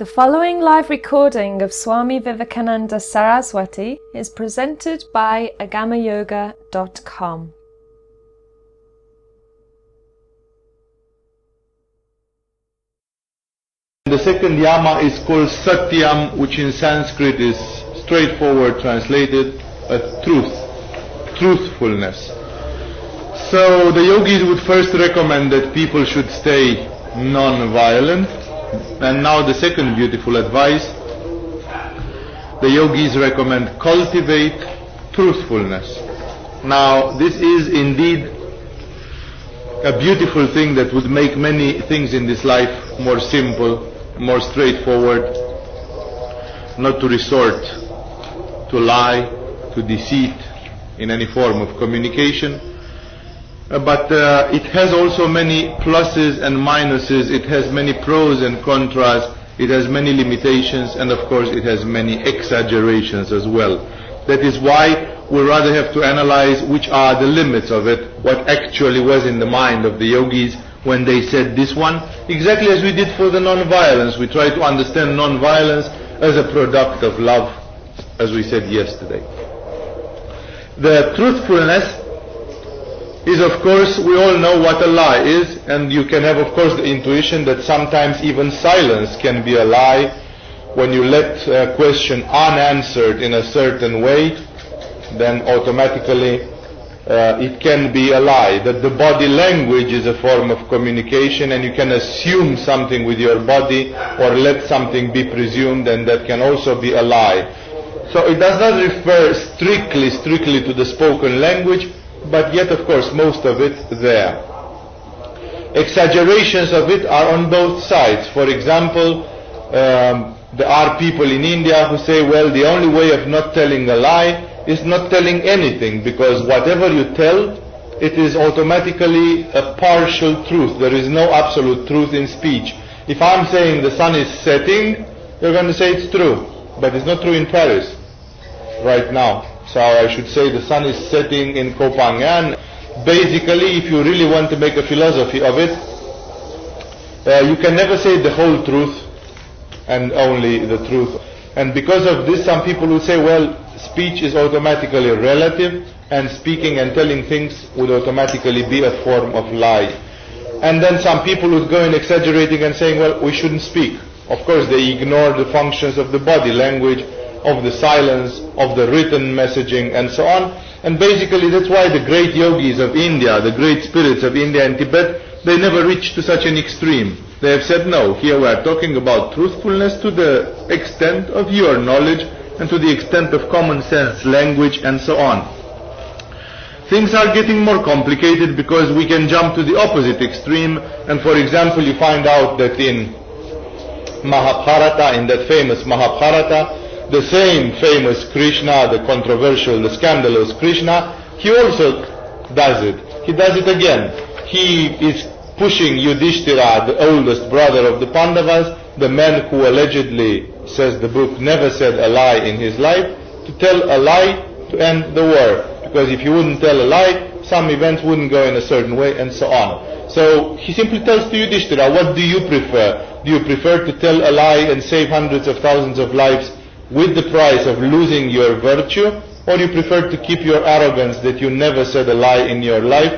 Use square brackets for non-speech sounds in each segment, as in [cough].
The following live recording of Swami Vivekananda Saraswati is presented by agamayoga.com. The second yama is called Satyam, which in Sanskrit is straightforward translated a truth, truthfulness. So the yogis would first recommend that people should stay non-violent. And now the second beautiful advice, the yogis recommend cultivate truthfulness. Now this is indeed a beautiful thing that would make many things in this life more simple, more straightforward, not to resort to lie, to deceit in any form of communication. Uh, but uh, it has also many pluses and minuses, it has many pros and contras, it has many limitations, and of course it has many exaggerations as well. That is why we rather have to analyze which are the limits of it, what actually was in the mind of the yogis when they said this one, exactly as we did for the non-violence. We try to understand non-violence as a product of love, as we said yesterday. The truthfulness is of course, we all know what a lie is, and you can have of course the intuition that sometimes even silence can be a lie when you let a question unanswered in a certain way, then automatically uh, it can be a lie. That the body language is a form of communication and you can assume something with your body or let something be presumed and that can also be a lie. So it does not refer strictly, strictly to the spoken language, but yet of course most of it there. Exaggerations of it are on both sides. For example, um, there are people in India who say, well, the only way of not telling a lie is not telling anything, because whatever you tell, it is automatically a partial truth. There is no absolute truth in speech. If I'm saying the sun is setting, you're going to say it's true, but it's not true in Paris right now. So I should say the sun is setting in Koh Phangan. Basically, if you really want to make a philosophy of it, uh, you can never say the whole truth and only the truth. And because of this, some people will say, well, speech is automatically relative, and speaking and telling things would automatically be a form of lie. And then some people would go in exaggerating and saying, well, we shouldn't speak. Of course, they ignore the functions of the body language, of the silence, of the written messaging, and so on. And basically, that's why the great yogis of India, the great spirits of India and Tibet, they never reached to such an extreme. They have said, no, here we are talking about truthfulness to the extent of your knowledge and to the extent of common sense language and so on. Things are getting more complicated because we can jump to the opposite extreme and for example you find out that in Mahabharata, in that famous Mahabharata, the same famous Krishna, the controversial, the scandalous Krishna, he also does it. He does it again. He is pushing Yudhishthira, the oldest brother of the Pandavas, the man who allegedly, says the book, never said a lie in his life, to tell a lie to end the war. Because if you wouldn't tell a lie, some events wouldn't go in a certain way, and so on. So he simply tells to Yudhishthira, what do you prefer? Do you prefer to tell a lie and save hundreds of thousands of lives with the price of losing your virtue? Or you prefer to keep your arrogance that you never said a lie in your life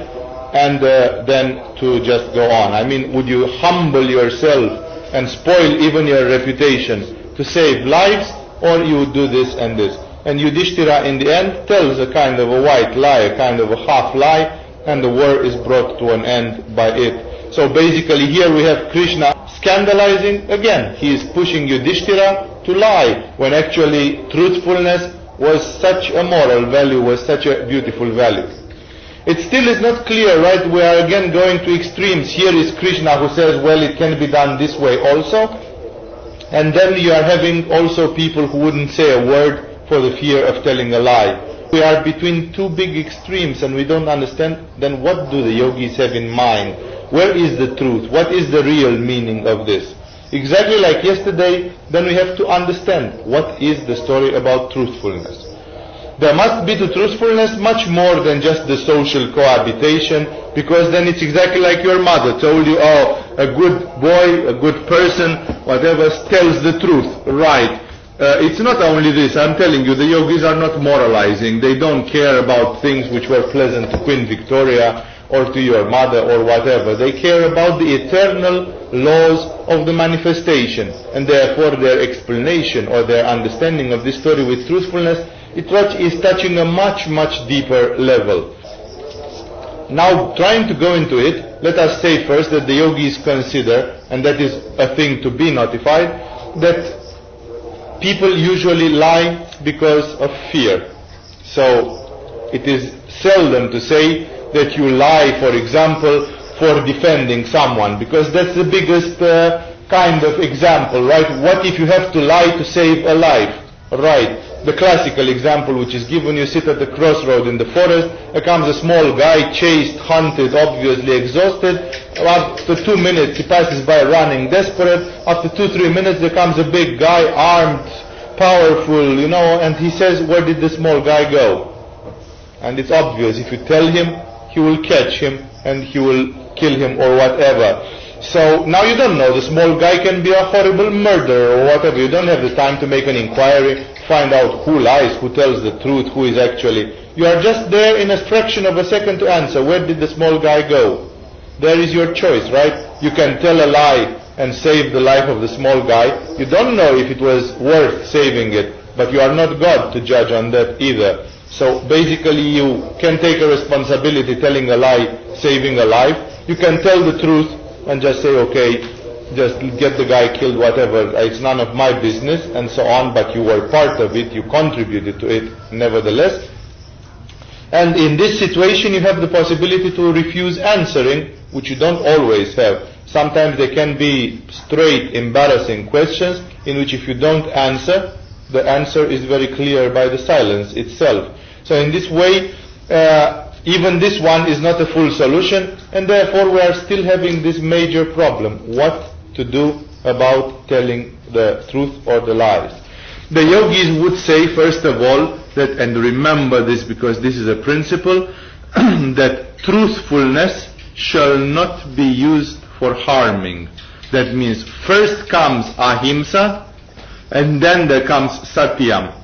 and uh, then to just go on? I mean, would you humble yourself and spoil even your reputation to save lives or you would do this and this? And Yudhishthira in the end tells a kind of a white lie, a kind of a half lie, and the war is brought to an end by it. So basically here we have Krishna scandalizing again. He is pushing Yudhishthira to lie when actually truthfulness was such a moral value, was such a beautiful value. It still is not clear, right? We are again going to extremes. Here is Krishna who says, well, it can be done this way also. And then you are having also people who wouldn't say a word for the fear of telling a lie. We are between two big extremes and we don't understand then what do the yogis have in mind? Where is the truth? What is the real meaning of this? Exactly like yesterday, then we have to understand what is the story about truthfulness. there must be to truthfulness much more than just the social cohabitation, because then it's exactly like your mother told you, oh, a good boy, a good person, whatever, tells the truth, right. Uh, it's not only this, I'm telling you, the yogis are not moralizing. They don't care about things which were pleasant to Queen Victoria or to your mother or whatever. They care about the eternal laws of the manifestation. And therefore their explanation or their understanding of this story with truthfulness it is touching a much, much deeper level. Now, trying to go into it, let us say first that the yogis consider, and that is a thing to be notified, that people usually lie because of fear. So, it is seldom to say that you lie, for example, for defending someone, because that's the biggest uh, kind of example, right? What if you have to lie to save a life? Right the classical example which is given, you sit at the crossroad in the forest, there comes a small guy, chased, hunted, obviously exhausted. After two minutes he passes by running, desperate. After two, three minutes there comes a big guy, armed, powerful, you know, and he says, where did the small guy go? And it's obvious, if you tell him, he will catch him and he will kill him or whatever. So now you don't know. The small guy can be a horrible murderer or whatever. You don't have the time to make an inquiry, find out who lies, who tells the truth, who is actually. You are just there in a fraction of a second to answer. Where did the small guy go? There is your choice, right? You can tell a lie and save the life of the small guy. You don't know if it was worth saving it, but you are not God to judge on that either. So basically you can take a responsibility telling a lie, saving a life. You can tell the truth and just say, okay, just get the guy killed, whatever, it's none of my business, and so on, but you were part of it, you contributed to it nevertheless. And in this situation, you have the possibility to refuse answering, which you don't always have. Sometimes there can be straight, embarrassing questions in which if you don't answer, the answer is very clear by the silence itself. So in this way, uh, even this one is not a full solution, and therefore we are still having this major problem. What to do about telling the truth or the lies? The yogis would say, first of all, that, and remember this because this is a principle, [clears throat] that truthfulness shall not be used for harming. That means first comes ahimsa, and then there comes satyam.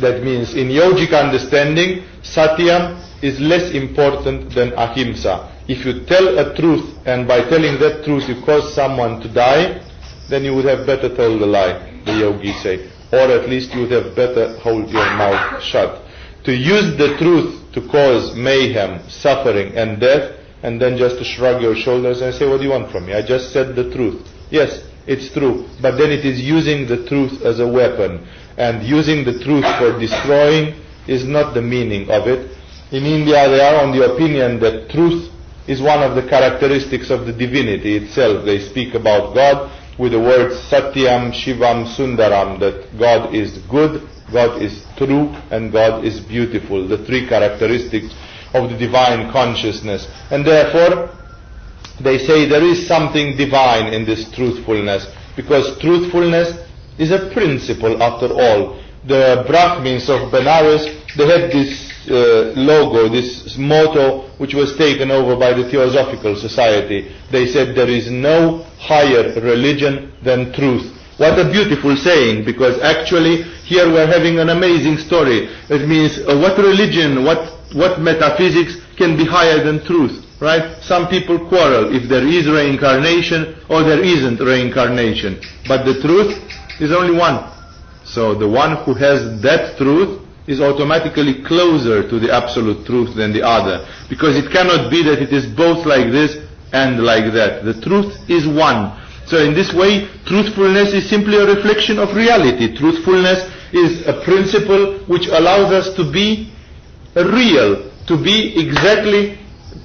That means in yogic understanding, satyam is less important than ahimsa. If you tell a truth and by telling that truth you cause someone to die, then you would have better tell the lie, the yogis say. Or at least you would have better hold your mouth shut. To use the truth to cause mayhem, suffering and death, and then just to shrug your shoulders and say, what do you want from me? I just said the truth. Yes, it's true. But then it is using the truth as a weapon. And using the truth for destroying is not the meaning of it. In India, they are on the opinion that truth is one of the characteristics of the divinity itself. They speak about God with the words Satyam, Shivam, Sundaram, that God is good, God is true, and God is beautiful. The three characteristics of the divine consciousness. And therefore, they say there is something divine in this truthfulness, because truthfulness is a principle after all. The Brahmins of Benares, they had this uh, logo, this motto, which was taken over by the Theosophical Society. They said there is no higher religion than truth. What a beautiful saying, because actually here we're having an amazing story. It means uh, what religion, what, what metaphysics can be higher than truth, right? Some people quarrel if there is reincarnation or there isn't reincarnation. But the truth is only one. So the one who has that truth is automatically closer to the absolute truth than the other. Because it cannot be that it is both like this and like that. The truth is one. So in this way, truthfulness is simply a reflection of reality. Truthfulness is a principle which allows us to be real, to be exactly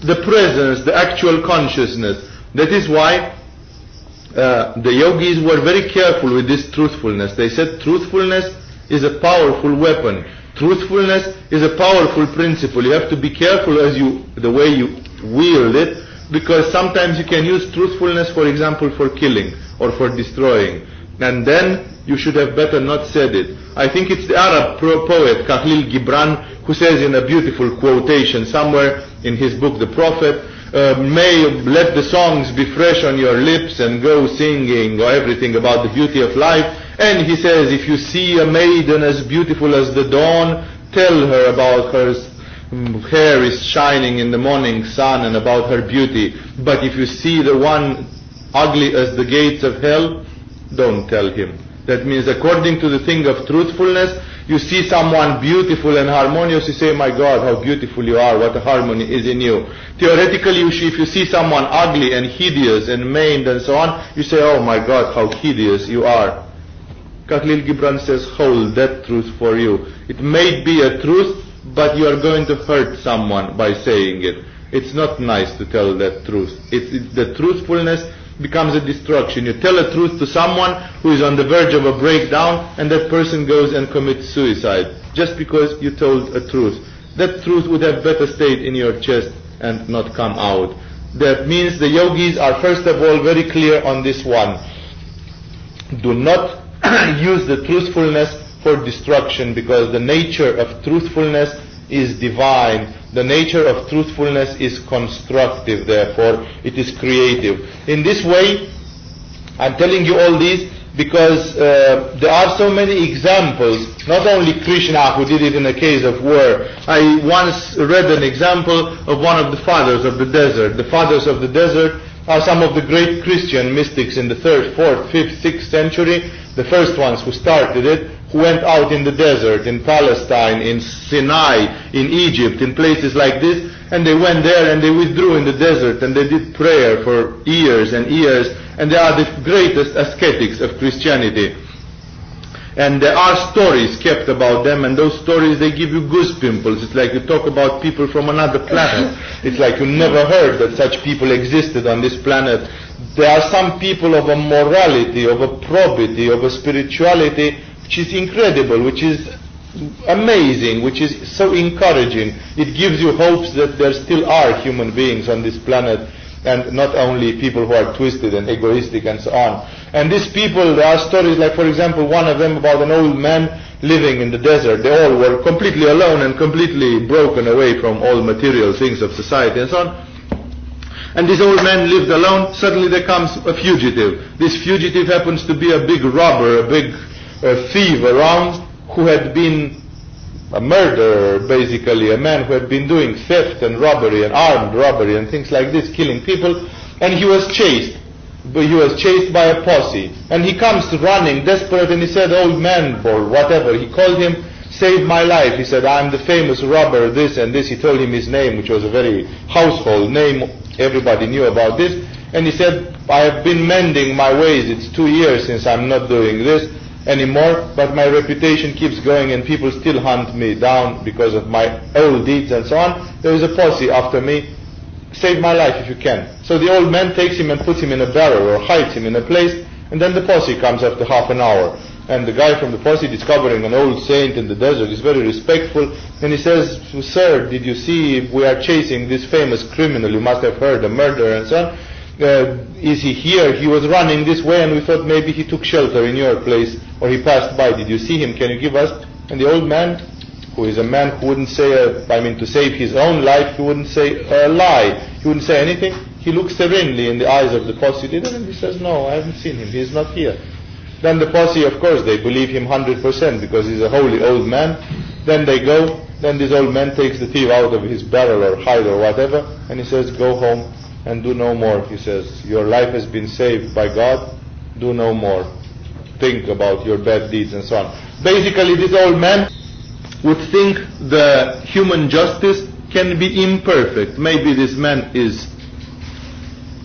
the presence, the actual consciousness. That is why uh, the yogis were very careful with this truthfulness. They said truthfulness is a powerful weapon. Truthfulness is a powerful principle. You have to be careful as you, the way you wield it, because sometimes you can use truthfulness, for example, for killing or for destroying. And then you should have better not said it. I think it's the Arab poet Khalil Gibran who says in a beautiful quotation somewhere in his book The Prophet, uh, may let the songs be fresh on your lips and go singing or everything about the beauty of life. And he says, if you see a maiden as beautiful as the dawn, tell her about her hair is shining in the morning sun and about her beauty. But if you see the one ugly as the gates of hell, don't tell him. That means according to the thing of truthfulness, you see someone beautiful and harmonious, you say, my God, how beautiful you are, what a harmony is in you. Theoretically, if you see someone ugly and hideous and maimed and so on, you say, oh my God, how hideous you are. Khalil Gibran says, hold that truth for you. It may be a truth, but you are going to hurt someone by saying it. It's not nice to tell that truth. It's, it's the truthfulness becomes a destruction. You tell a truth to someone who is on the verge of a breakdown and that person goes and commits suicide just because you told a truth. That truth would have better stayed in your chest and not come out. That means the yogis are first of all very clear on this one. Do not [clears throat] use the truthfulness for destruction because the nature of truthfulness is divine. The nature of truthfulness is constructive, therefore it is creative. In this way, I'm telling you all these because uh, there are so many examples, not only Krishna who did it in a case of war. I once read an example of one of the fathers of the desert. The fathers of the desert are some of the great Christian mystics in the 3rd, 4th, 5th, 6th century, the first ones who started it, who went out in the desert, in Palestine, in Sinai, in Egypt, in places like this, and they went there and they withdrew in the desert and they did prayer for years and years, and they are the greatest ascetics of Christianity. And there are stories kept about them, and those stories they give you goose pimples. It's like you talk about people from another planet. It's like you never heard that such people existed on this planet. There are some people of a morality, of a probity, of a spirituality which is incredible, which is amazing, which is so encouraging. It gives you hopes that there still are human beings on this planet and not only people who are twisted and egoistic and so on. And these people, there are stories like, for example, one of them about an old man living in the desert. They all were completely alone and completely broken away from all material things of society and so on. And this old man lived alone. Suddenly there comes a fugitive. This fugitive happens to be a big robber, a big a thief around who had been a murderer, basically, a man who had been doing theft and robbery and armed robbery and things like this, killing people, and he was chased. He was chased by a posse. And he comes running, desperate, and he said, old man, or whatever, he called him, save my life. He said, I'm the famous robber, this and this. He told him his name, which was a very household name. Everybody knew about this. And he said, I have been mending my ways. It's two years since I'm not doing this anymore, but my reputation keeps going and people still hunt me down because of my old deeds and so on. There is a posse after me. Save my life if you can. So the old man takes him and puts him in a barrel or hides him in a place, and then the posse comes after half an hour. And the guy from the posse, discovering an old saint in the desert, is very respectful, and he says, Sir, did you see we are chasing this famous criminal? You must have heard, a murderer and so on uh, is he here? He was running this way and we thought maybe he took shelter in your place or he passed by. Did you see him? Can you give us? And the old man, who is a man who wouldn't say, a, I mean, to save his own life, he wouldn't say a lie. He wouldn't say anything. He looks serenely in the eyes of the posse and he says, no, I haven't seen him. He's not here. Then the posse, of course, they believe him 100% because he's a holy old man. Then they go. Then this old man takes the thief out of his barrel or hide or whatever, and he says, go home and do no more. He says, Your life has been saved by God, do no more. Think about your bad deeds and so on. Basically, this old man would think the human justice can be imperfect. Maybe this man is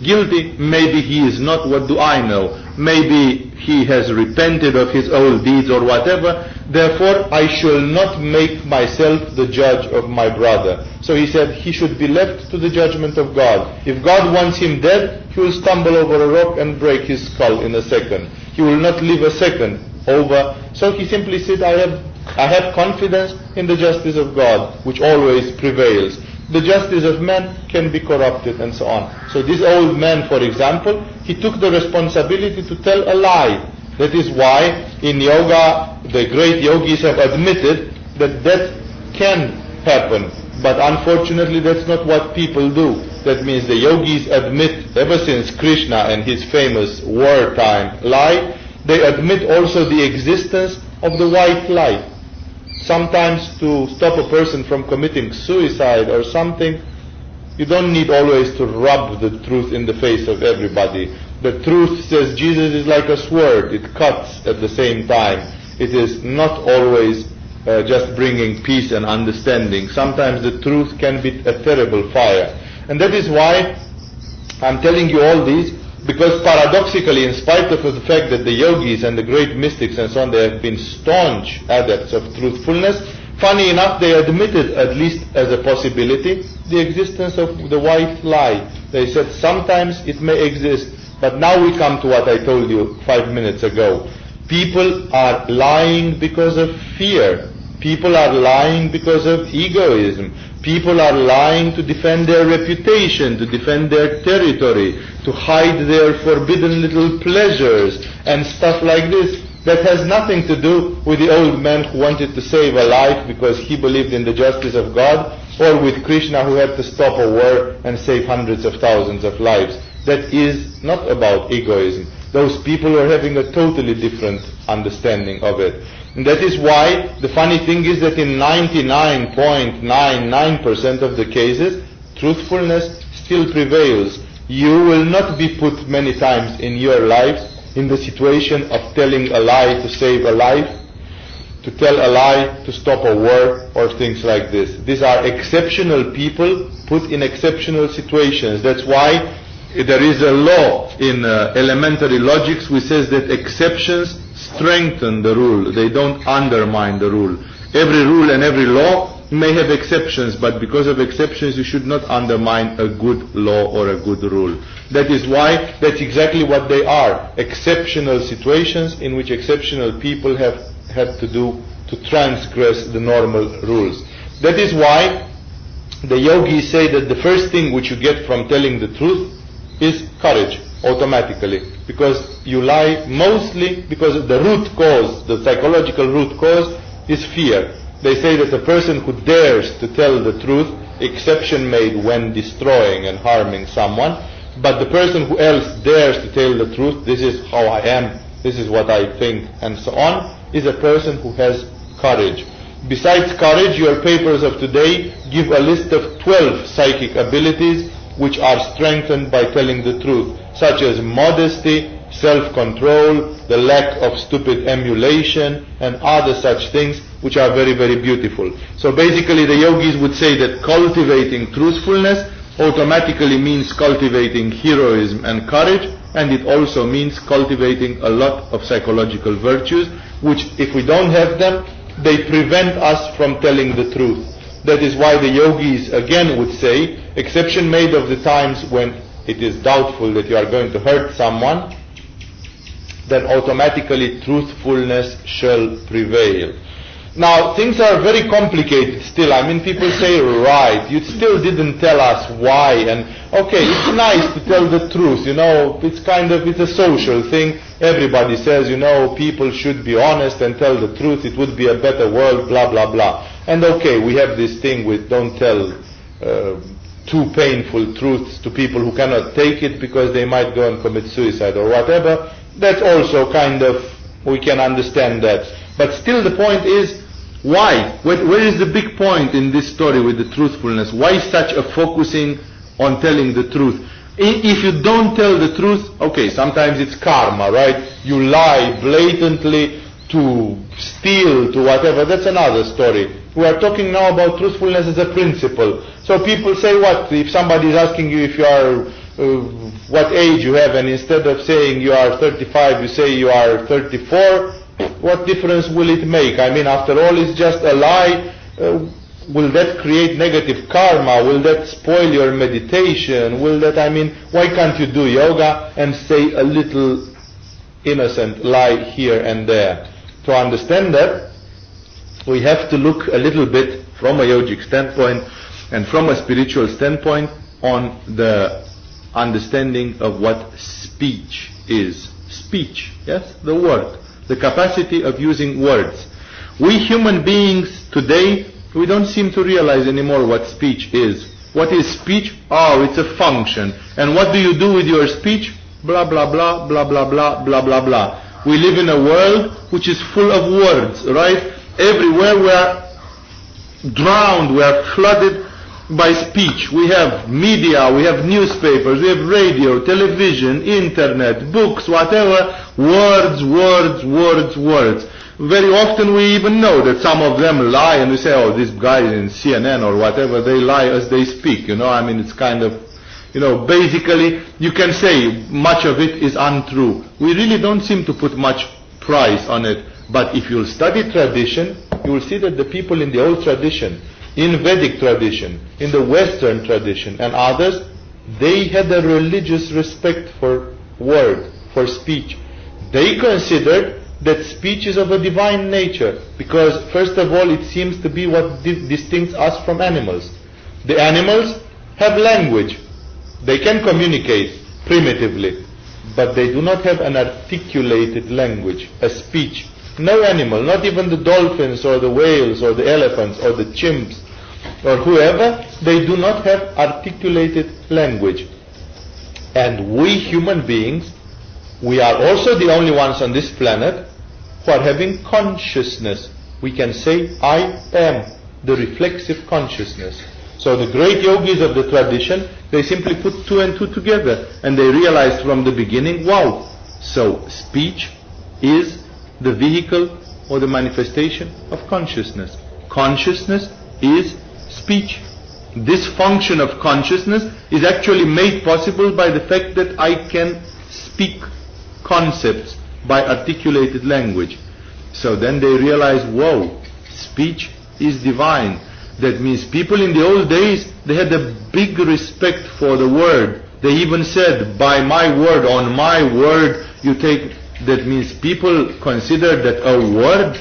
guilty, maybe he is not, what do I know? Maybe he has repented of his old deeds or whatever, Therefore, I shall not make myself the judge of my brother. So he said he should be left to the judgment of God. If God wants him dead, he will stumble over a rock and break his skull in a second. He will not live a second over. So he simply said, I have, I have confidence in the justice of God, which always prevails. The justice of man can be corrupted and so on. So this old man, for example, he took the responsibility to tell a lie That is why in yoga the great yogis have admitted that that can happen. But unfortunately that's not what people do. That means the yogis admit, ever since Krishna and his famous wartime lie, they admit also the existence of the white lie. Sometimes to stop a person from committing suicide or something, you don't need always to rub the truth in the face of everybody. The truth says Jesus is like a sword, it cuts at the same time. It is not always uh, just bringing peace and understanding. Sometimes the truth can be a terrible fire. And that is why I'm telling you all this, because paradoxically, in spite of the fact that the yogis and the great mystics and so on, they have been staunch adepts of truthfulness, funny enough, they admitted, at least as a possibility, the existence of the white lie. They said sometimes it may exist, but now we come to what I told you five minutes ago. People are lying because of fear. People are lying because of egoism. People are lying to defend their reputation, to defend their territory, to hide their forbidden little pleasures and stuff like this. That has nothing to do with the old man who wanted to save a life because he believed in the justice of God, or with Krishna who had to stop a war and save hundreds of thousands of lives. That is not about egoism. Those people are having a totally different understanding of it. And that is why the funny thing is that in 99.99% of the cases, truthfulness still prevails. You will not be put many times in your life in the situation of telling a lie to save a life, to tell a lie to stop a war, or things like this. These are exceptional people put in exceptional situations. That's why there is a law in uh, elementary logics which says that exceptions strengthen the rule, they don't undermine the rule. Every rule and every law may have exceptions, but because of exceptions you should not undermine a good law or a good rule. That is why that's exactly what they are. Exceptional situations in which exceptional people have had to do to transgress the normal rules. That is why the yogis say that the first thing which you get from telling the truth is courage automatically because you lie mostly because the root cause, the psychological root cause is fear. They say that a person who dares to tell the truth, exception made when destroying and harming someone, but the person who else dares to tell the truth, this is how I am, this is what I think, and so on, is a person who has courage. Besides courage, your papers of today give a list of 12 psychic abilities which are strengthened by telling the truth, such as modesty, self-control, the lack of stupid emulation, and other such things which are very, very beautiful. So basically the yogis would say that cultivating truthfulness automatically means cultivating heroism and courage, and it also means cultivating a lot of psychological virtues, which if we don't have them, they prevent us from telling the truth. That is why the yogis again would say, exception made of the times when it is doubtful that you are going to hurt someone, then automatically truthfulness shall prevail. Now, things are very complicated still. I mean, people say, right, you still didn't tell us why, and okay, it's nice to tell the truth, you know, it's kind of, it's a social thing. Everybody says, you know, people should be honest and tell the truth, it would be a better world, blah, blah, blah. And okay, we have this thing with don't tell uh, too painful truths to people who cannot take it because they might go and commit suicide or whatever. That's also kind of, we can understand that. But still the point is, why? Where, where is the big point in this story with the truthfulness? Why such a focusing on telling the truth? If you don't tell the truth, okay, sometimes it's karma, right? You lie blatantly to steal, to whatever, that's another story. We are talking now about truthfulness as a principle. So people say what? If somebody is asking you if you are, uh, what age you have, and instead of saying you are 35, you say you are 34, what difference will it make? I mean, after all, it's just a lie. Uh, will that create negative karma? Will that spoil your meditation? Will that, I mean, why can't you do yoga and say a little innocent lie here and there? To understand that, we have to look a little bit from a yogic standpoint and from a spiritual standpoint on the understanding of what speech is. speech. Yes, the word, the capacity of using words. We human beings today, we don't seem to realize anymore what speech is. What is speech? Oh, it's a function. And what do you do with your speech? Blah, blah, blah, blah, blah, blah, blah, blah, blah. We live in a world which is full of words, right? Everywhere we are drowned, we are flooded by speech. We have media, we have newspapers, we have radio, television, internet, books, whatever. Words, words, words, words. Very often we even know that some of them lie and we say, oh, this guy in CNN or whatever, they lie as they speak. You know, I mean, it's kind of, you know, basically you can say much of it is untrue. We really don't seem to put much price on it. But if you'll study tradition, you will see that the people in the old tradition, in Vedic tradition, in the Western tradition, and others, they had a religious respect for word, for speech. They considered that speech is of a divine nature because, first of all, it seems to be what di- distincts us from animals. The animals have language, they can communicate primitively, but they do not have an articulated language, a speech. No animal, not even the dolphins or the whales or the elephants or the chimps or whoever, they do not have articulated language. And we human beings, we are also the only ones on this planet who are having consciousness. We can say, I am the reflexive consciousness. So the great yogis of the tradition, they simply put two and two together and they realized from the beginning, wow, so speech is the vehicle or the manifestation of consciousness. Consciousness is speech. This function of consciousness is actually made possible by the fact that I can speak concepts by articulated language. So then they realize, whoa, speech is divine. That means people in the old days, they had a big respect for the word. They even said, by my word, on my word, you take, that means people consider that a word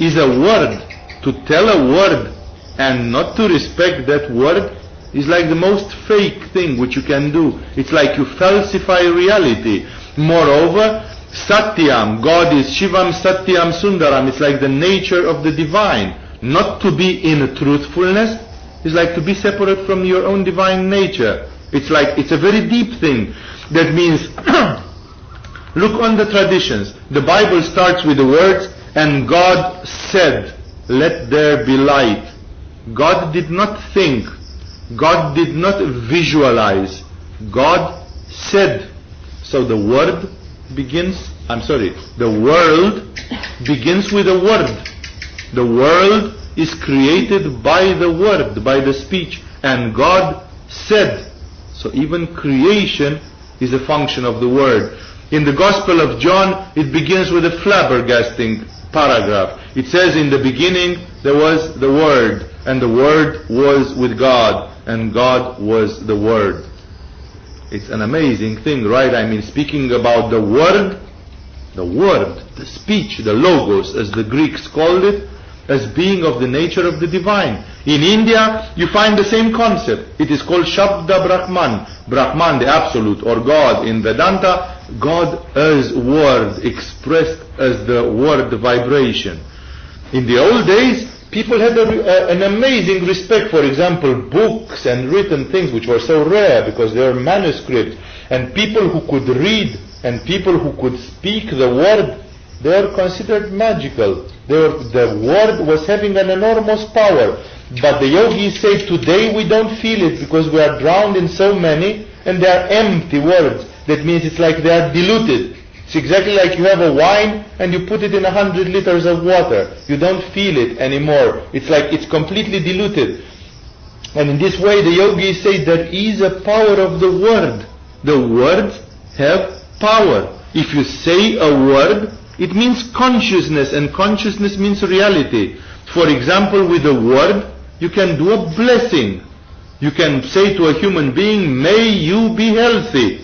is a word. To tell a word and not to respect that word is like the most fake thing which you can do. It's like you falsify reality. Moreover, Satyam, God is Shivam Satyam Sundaram. It's like the nature of the divine. Not to be in truthfulness is like to be separate from your own divine nature. It's like, it's a very deep thing. That means, [coughs] look on the traditions. The Bible starts with the words, and God said, let there be light. God did not think. God did not visualize. God said. So the word begins, I'm sorry, the world begins with a word. The world is created by the word, by the speech, and God said. So even creation is a function of the word. In the Gospel of John, it begins with a flabbergasting paragraph. It says, In the beginning there was the Word, and the Word was with God, and God was the Word. It's an amazing thing, right? I mean, speaking about the Word, the Word, the speech, the Logos, as the Greeks called it, as being of the nature of the divine. In India, you find the same concept. It is called Shabda Brahman. Brahman, the absolute, or God in Vedanta, God as word, expressed as the word vibration. In the old days, people had a, a, an amazing respect, for example, books and written things which were so rare because they were manuscripts, and people who could read and people who could speak the word, they were considered magical. Were, the word was having an enormous power. But the yogis say today we don't feel it because we are drowned in so many and they are empty words. That means it's like they are diluted. It's exactly like you have a wine and you put it in a hundred liters of water. You don't feel it anymore. It's like it's completely diluted. And in this way the yogis say there is a power of the word. The words have power. If you say a word, it means consciousness and consciousness means reality. For example, with a word, you can do a blessing. You can say to a human being, may you be healthy.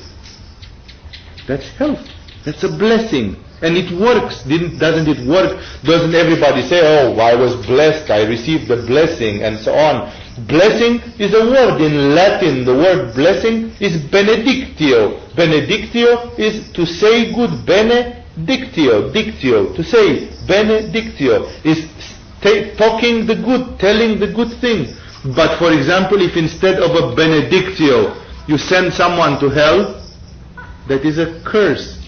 That's health. That's a blessing. And it works, didn't, doesn't it work? Doesn't everybody say, oh, I was blessed, I received the blessing, and so on. Blessing is a word in Latin. The word blessing is benedictio. Benedictio is to say good. Benedictio, dictio, to say benedictio is talking the good, telling the good thing. But for example, if instead of a benedictio, you send someone to hell, that is a curse.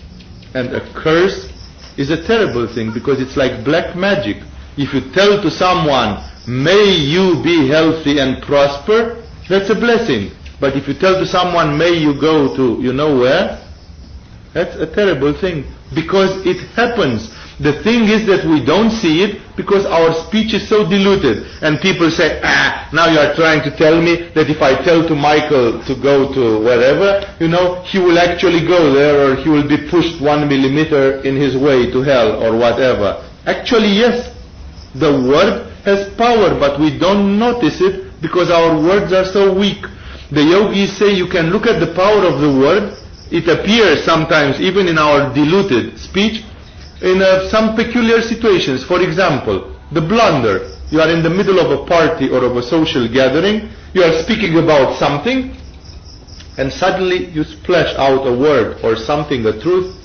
And a curse is a terrible thing because it's like black magic. If you tell to someone, may you be healthy and prosper, that's a blessing. But if you tell to someone, may you go to you know where, that's a terrible thing because it happens. The thing is that we don't see it because our speech is so diluted. And people say, ah, now you are trying to tell me that if I tell to Michael to go to wherever, you know, he will actually go there or he will be pushed one millimeter in his way to hell or whatever. Actually, yes, the word has power, but we don't notice it because our words are so weak. The yogis say you can look at the power of the word. It appears sometimes even in our diluted speech in uh, some peculiar situations. For example, the blunder. You are in the middle of a party or of a social gathering. You are speaking about something and suddenly you splash out a word or something, a truth,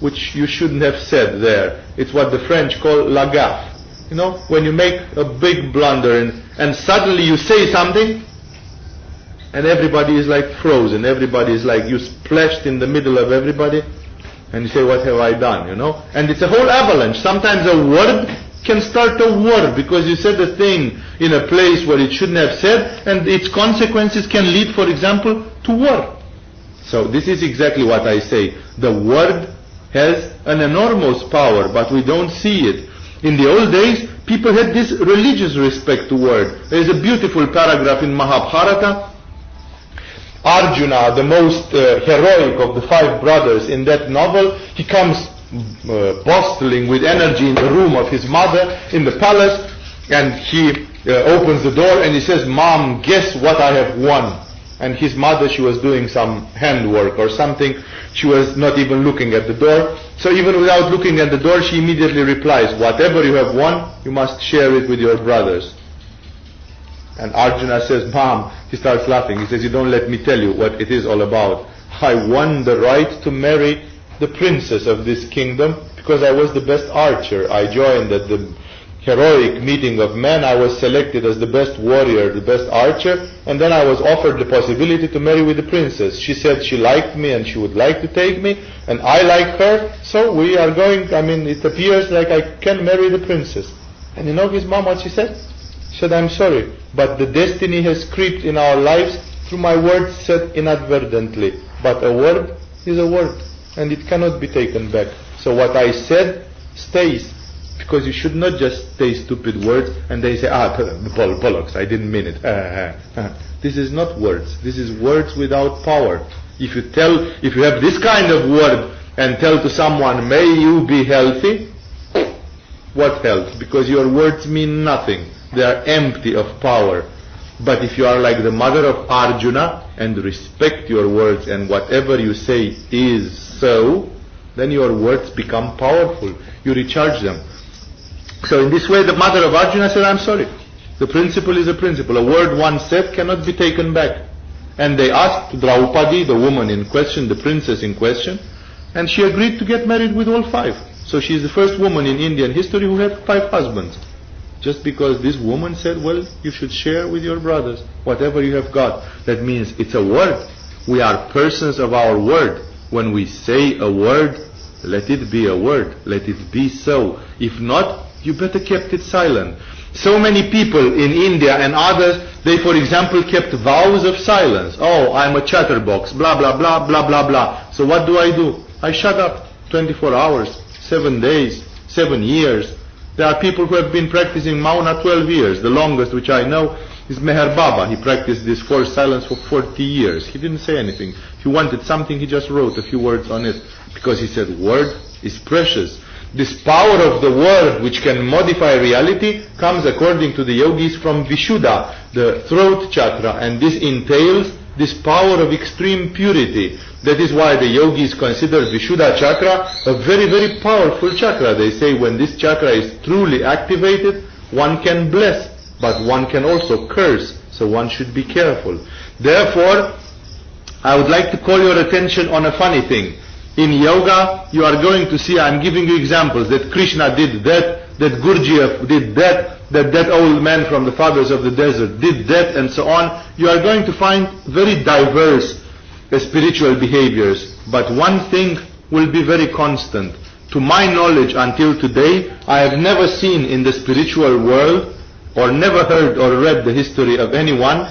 which you shouldn't have said there. It's what the French call la gaffe. You know, when you make a big blunder and, and suddenly you say something and everybody is like frozen. Everybody is like you splashed in the middle of everybody and you say, what have I done, you know? And it's a whole avalanche. Sometimes a word can start a war because you said a thing in a place where it shouldn't have said and its consequences can lead, for example, to war. So this is exactly what I say. The word has an enormous power, but we don't see it. In the old days, people had this religious respect to word. There is a beautiful paragraph in Mahabharata Arjuna, the most uh, heroic of the five brothers in that novel, he comes uh, bustling with energy in the room of his mother in the palace and he uh, opens the door and he says, Mom, guess what I have won? And his mother, she was doing some handwork or something. She was not even looking at the door. So even without looking at the door, she immediately replies, whatever you have won, you must share it with your brothers. And Arjuna says, Mom, he starts laughing. He says, you don't let me tell you what it is all about. I won the right to marry the princess of this kingdom because I was the best archer. I joined at the heroic meeting of men. I was selected as the best warrior, the best archer, and then I was offered the possibility to marry with the princess. She said she liked me and she would like to take me, and I like her, so we are going, I mean, it appears like I can marry the princess. And you know his mom what she said? Said, I'm sorry, but the destiny has crept in our lives through my words said inadvertently. But a word is a word, and it cannot be taken back. So what I said stays. Because you should not just say stupid words and they say, ah, bollocks, I didn't mean it. [laughs] this is not words. This is words without power. If you tell, if you have this kind of word and tell to someone, may you be healthy, what health? Because your words mean nothing. They are empty of power. But if you are like the mother of Arjuna and respect your words and whatever you say is so, then your words become powerful. You recharge them. So in this way the mother of Arjuna said, I'm sorry. The principle is a principle. A word once said cannot be taken back. And they asked Draupadi, the woman in question, the princess in question, and she agreed to get married with all five. So she is the first woman in Indian history who had five husbands. Just because this woman said, well, you should share with your brothers whatever you have got. That means it's a word. We are persons of our word. When we say a word, let it be a word. Let it be so. If not, you better kept it silent. So many people in India and others, they for example kept vows of silence. Oh, I'm a chatterbox, blah, blah, blah, blah, blah, blah. So what do I do? I shut up 24 hours, 7 days, 7 years, there are people who have been practicing Mauna 12 years. The longest which I know is Meher Baba. He practiced this forced silence for 40 years. He didn't say anything. If he wanted something, he just wrote a few words on it. Because he said, word is precious. This power of the word which can modify reality comes according to the yogis from Vishuddha, the throat chakra. And this entails this power of extreme purity. That is why the yogis consider Vishuddha chakra a very, very powerful chakra. They say when this chakra is truly activated, one can bless, but one can also curse. So one should be careful. Therefore, I would like to call your attention on a funny thing. In yoga, you are going to see, I'm giving you examples, that Krishna did that, that Gurdjieff did that, that that old man from the fathers of the desert did that, and so on. You are going to find very diverse spiritual behaviors. But one thing will be very constant. To my knowledge, until today, I have never seen in the spiritual world, or never heard or read the history of anyone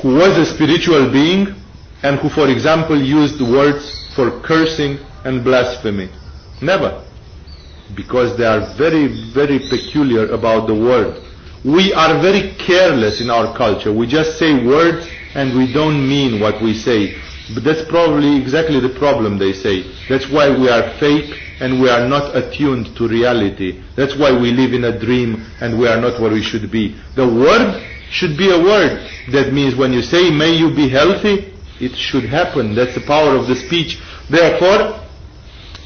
who was a spiritual being and who, for example, used words for cursing and blasphemy. Never. Because they are very, very peculiar about the word. We are very careless in our culture. We just say words and we don't mean what we say. But that's probably exactly the problem, they say. That's why we are fake and we are not attuned to reality. That's why we live in a dream and we are not where we should be. The word should be a word. That means when you say, may you be healthy, it should happen. That's the power of the speech. Therefore,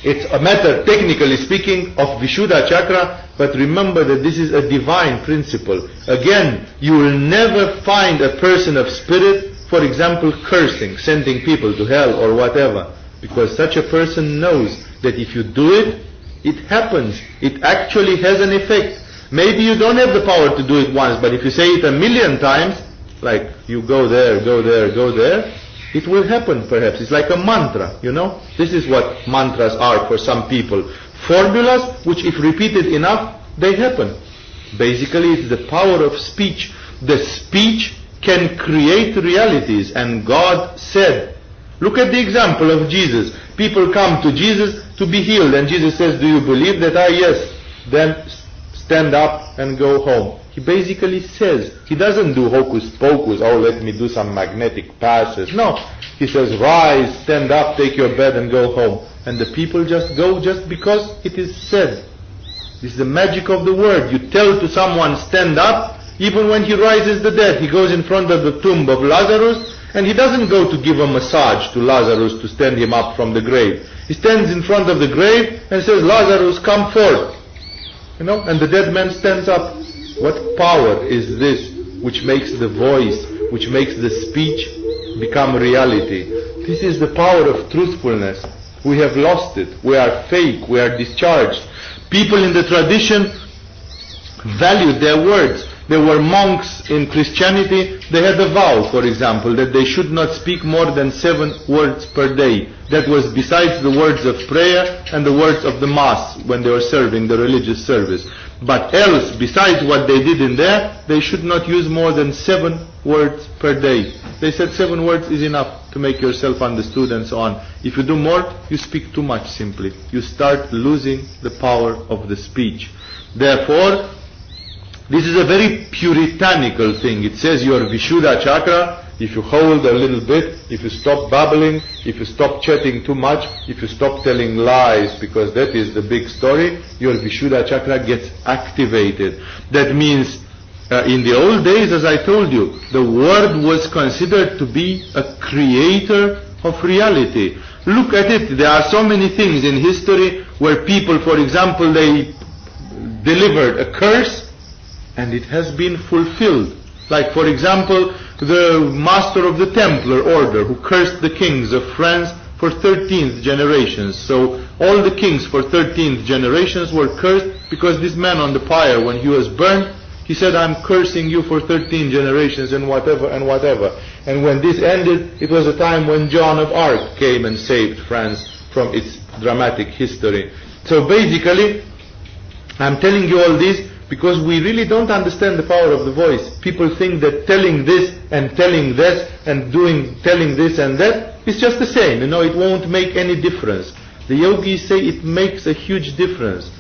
it's a matter, technically speaking, of Vishuddha chakra, but remember that this is a divine principle. Again, you will never find a person of spirit, for example, cursing, sending people to hell or whatever, because such a person knows that if you do it, it happens. It actually has an effect. Maybe you don't have the power to do it once, but if you say it a million times, like you go there, go there, go there, it will happen perhaps. It's like a mantra, you know. This is what mantras are for some people. Formulas which if repeated enough, they happen. Basically it's the power of speech. The speech can create realities and God said, look at the example of Jesus. People come to Jesus to be healed and Jesus says, do you believe that? I? yes. Then stand up and go home. He basically says, he doesn't do hocus pocus, oh let me do some magnetic passes. No, he says rise, stand up, take your bed and go home. And the people just go just because it is said. This is the magic of the word. You tell to someone stand up, even when he rises the dead, he goes in front of the tomb of Lazarus and he doesn't go to give a massage to Lazarus to stand him up from the grave. He stands in front of the grave and says, Lazarus, come forth. You know, and the dead man stands up. What power is this which makes the voice, which makes the speech become reality? This is the power of truthfulness. We have lost it. We are fake. We are discharged. People in the tradition valued their words. There were monks in Christianity, they had a vow, for example, that they should not speak more than seven words per day. That was besides the words of prayer and the words of the Mass when they were serving the religious service. But else, besides what they did in there, they should not use more than seven words per day. They said seven words is enough to make yourself understood and so on. If you do more, you speak too much simply. You start losing the power of the speech. Therefore, this is a very puritanical thing. It says your Vishuddha chakra, if you hold a little bit, if you stop babbling, if you stop chatting too much, if you stop telling lies, because that is the big story, your Vishuddha chakra gets activated. That means uh, in the old days, as I told you, the word was considered to be a creator of reality. Look at it. There are so many things in history where people, for example, they delivered a curse and it has been fulfilled. Like, for example, the master of the Templar order who cursed the kings of France for 13th generations. So all the kings for 13th generations were cursed because this man on the pyre, when he was burned, he said, I'm cursing you for 13 generations and whatever and whatever. And when this ended, it was a time when John of Arc came and saved France from its dramatic history. So basically, I'm telling you all this because we really don't understand the power of the voice. People think that telling this and telling this and doing telling this and that is just the same. You know, it won't make any difference. The yogis say it makes a huge difference.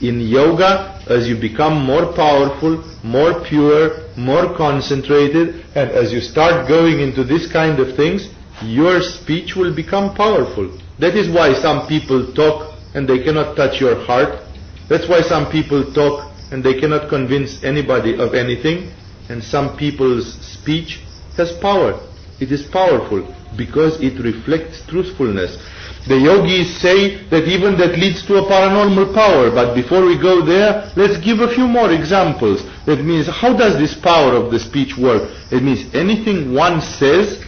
In yoga, as you become more powerful, more pure, more concentrated, and as you start going into this kind of things, your speech will become powerful. That is why some people talk and they cannot touch your heart. That's why some people talk and they cannot convince anybody of anything and some people's speech has power. It is powerful because it reflects truthfulness. The yogis say that even that leads to a paranormal power, but before we go there, let's give a few more examples. That means, how does this power of the speech work? It means anything one says,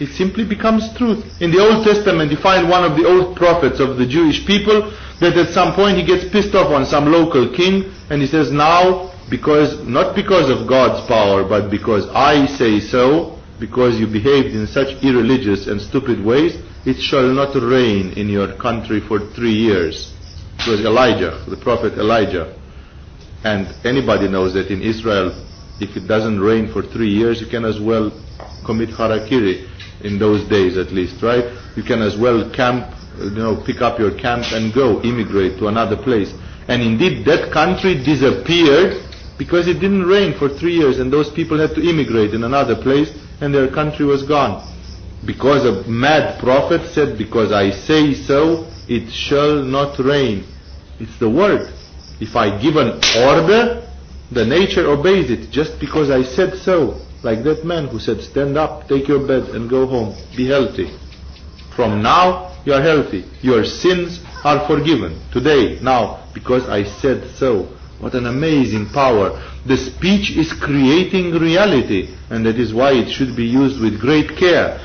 it simply becomes truth. In the Old Testament, you find one of the old prophets of the Jewish people that at some point he gets pissed off on some local king and he says, now, because, not because of God's power, but because I say so, because you behaved in such irreligious and stupid ways, it shall not rain in your country for three years. It was Elijah, the prophet Elijah. And anybody knows that in Israel, if it doesn't rain for three years, you can as well commit harakiri in those days at least, right? You can as well camp, uh, you know, pick up your camp and go, immigrate to another place. And indeed, that country disappeared because it didn't rain for three years and those people had to immigrate in another place and their country was gone. Because a mad prophet said, because I say so, it shall not rain. It's the word. If I give an order, the nature obeys it just because I said so. Like that man who said, stand up, take your bed and go home. Be healthy. From now, you are healthy. Your sins are forgiven. Today, now, because I said so. What an amazing power. The speech is creating reality, and that is why it should be used with great care.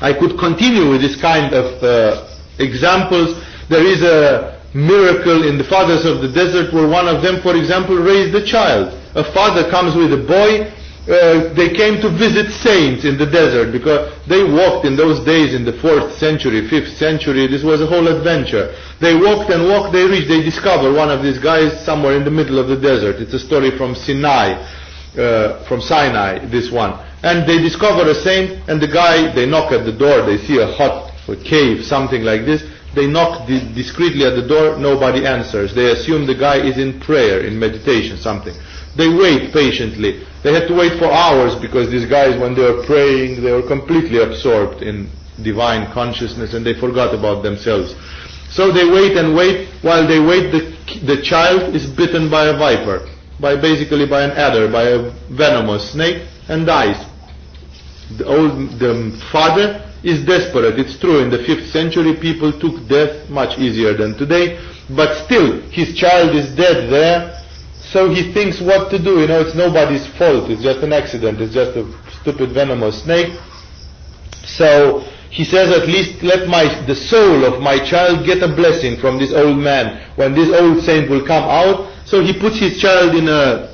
I could continue with this kind of uh, examples. There is a miracle in the fathers of the desert where one of them, for example, raised a child. A father comes with a boy. Uh, they came to visit saints in the desert because they walked in those days in the 4th century, 5th century. This was a whole adventure. They walked and walked, they reached, they discover one of these guys somewhere in the middle of the desert. It's a story from Sinai, uh, from Sinai, this one and they discover a saint and the guy they knock at the door they see a hut a cave something like this they knock di- discreetly at the door nobody answers they assume the guy is in prayer in meditation something they wait patiently they had to wait for hours because these guys when they were praying they were completely absorbed in divine consciousness and they forgot about themselves so they wait and wait while they wait the, the child is bitten by a viper by basically by an adder by a venomous snake and dies the old the father is desperate. It's true. In the fifth century, people took death much easier than today, but still, his child is dead there. So he thinks what to do. You know, it's nobody's fault. It's just an accident. It's just a stupid venomous snake. So he says, at least let my the soul of my child get a blessing from this old man when this old saint will come out. So he puts his child in a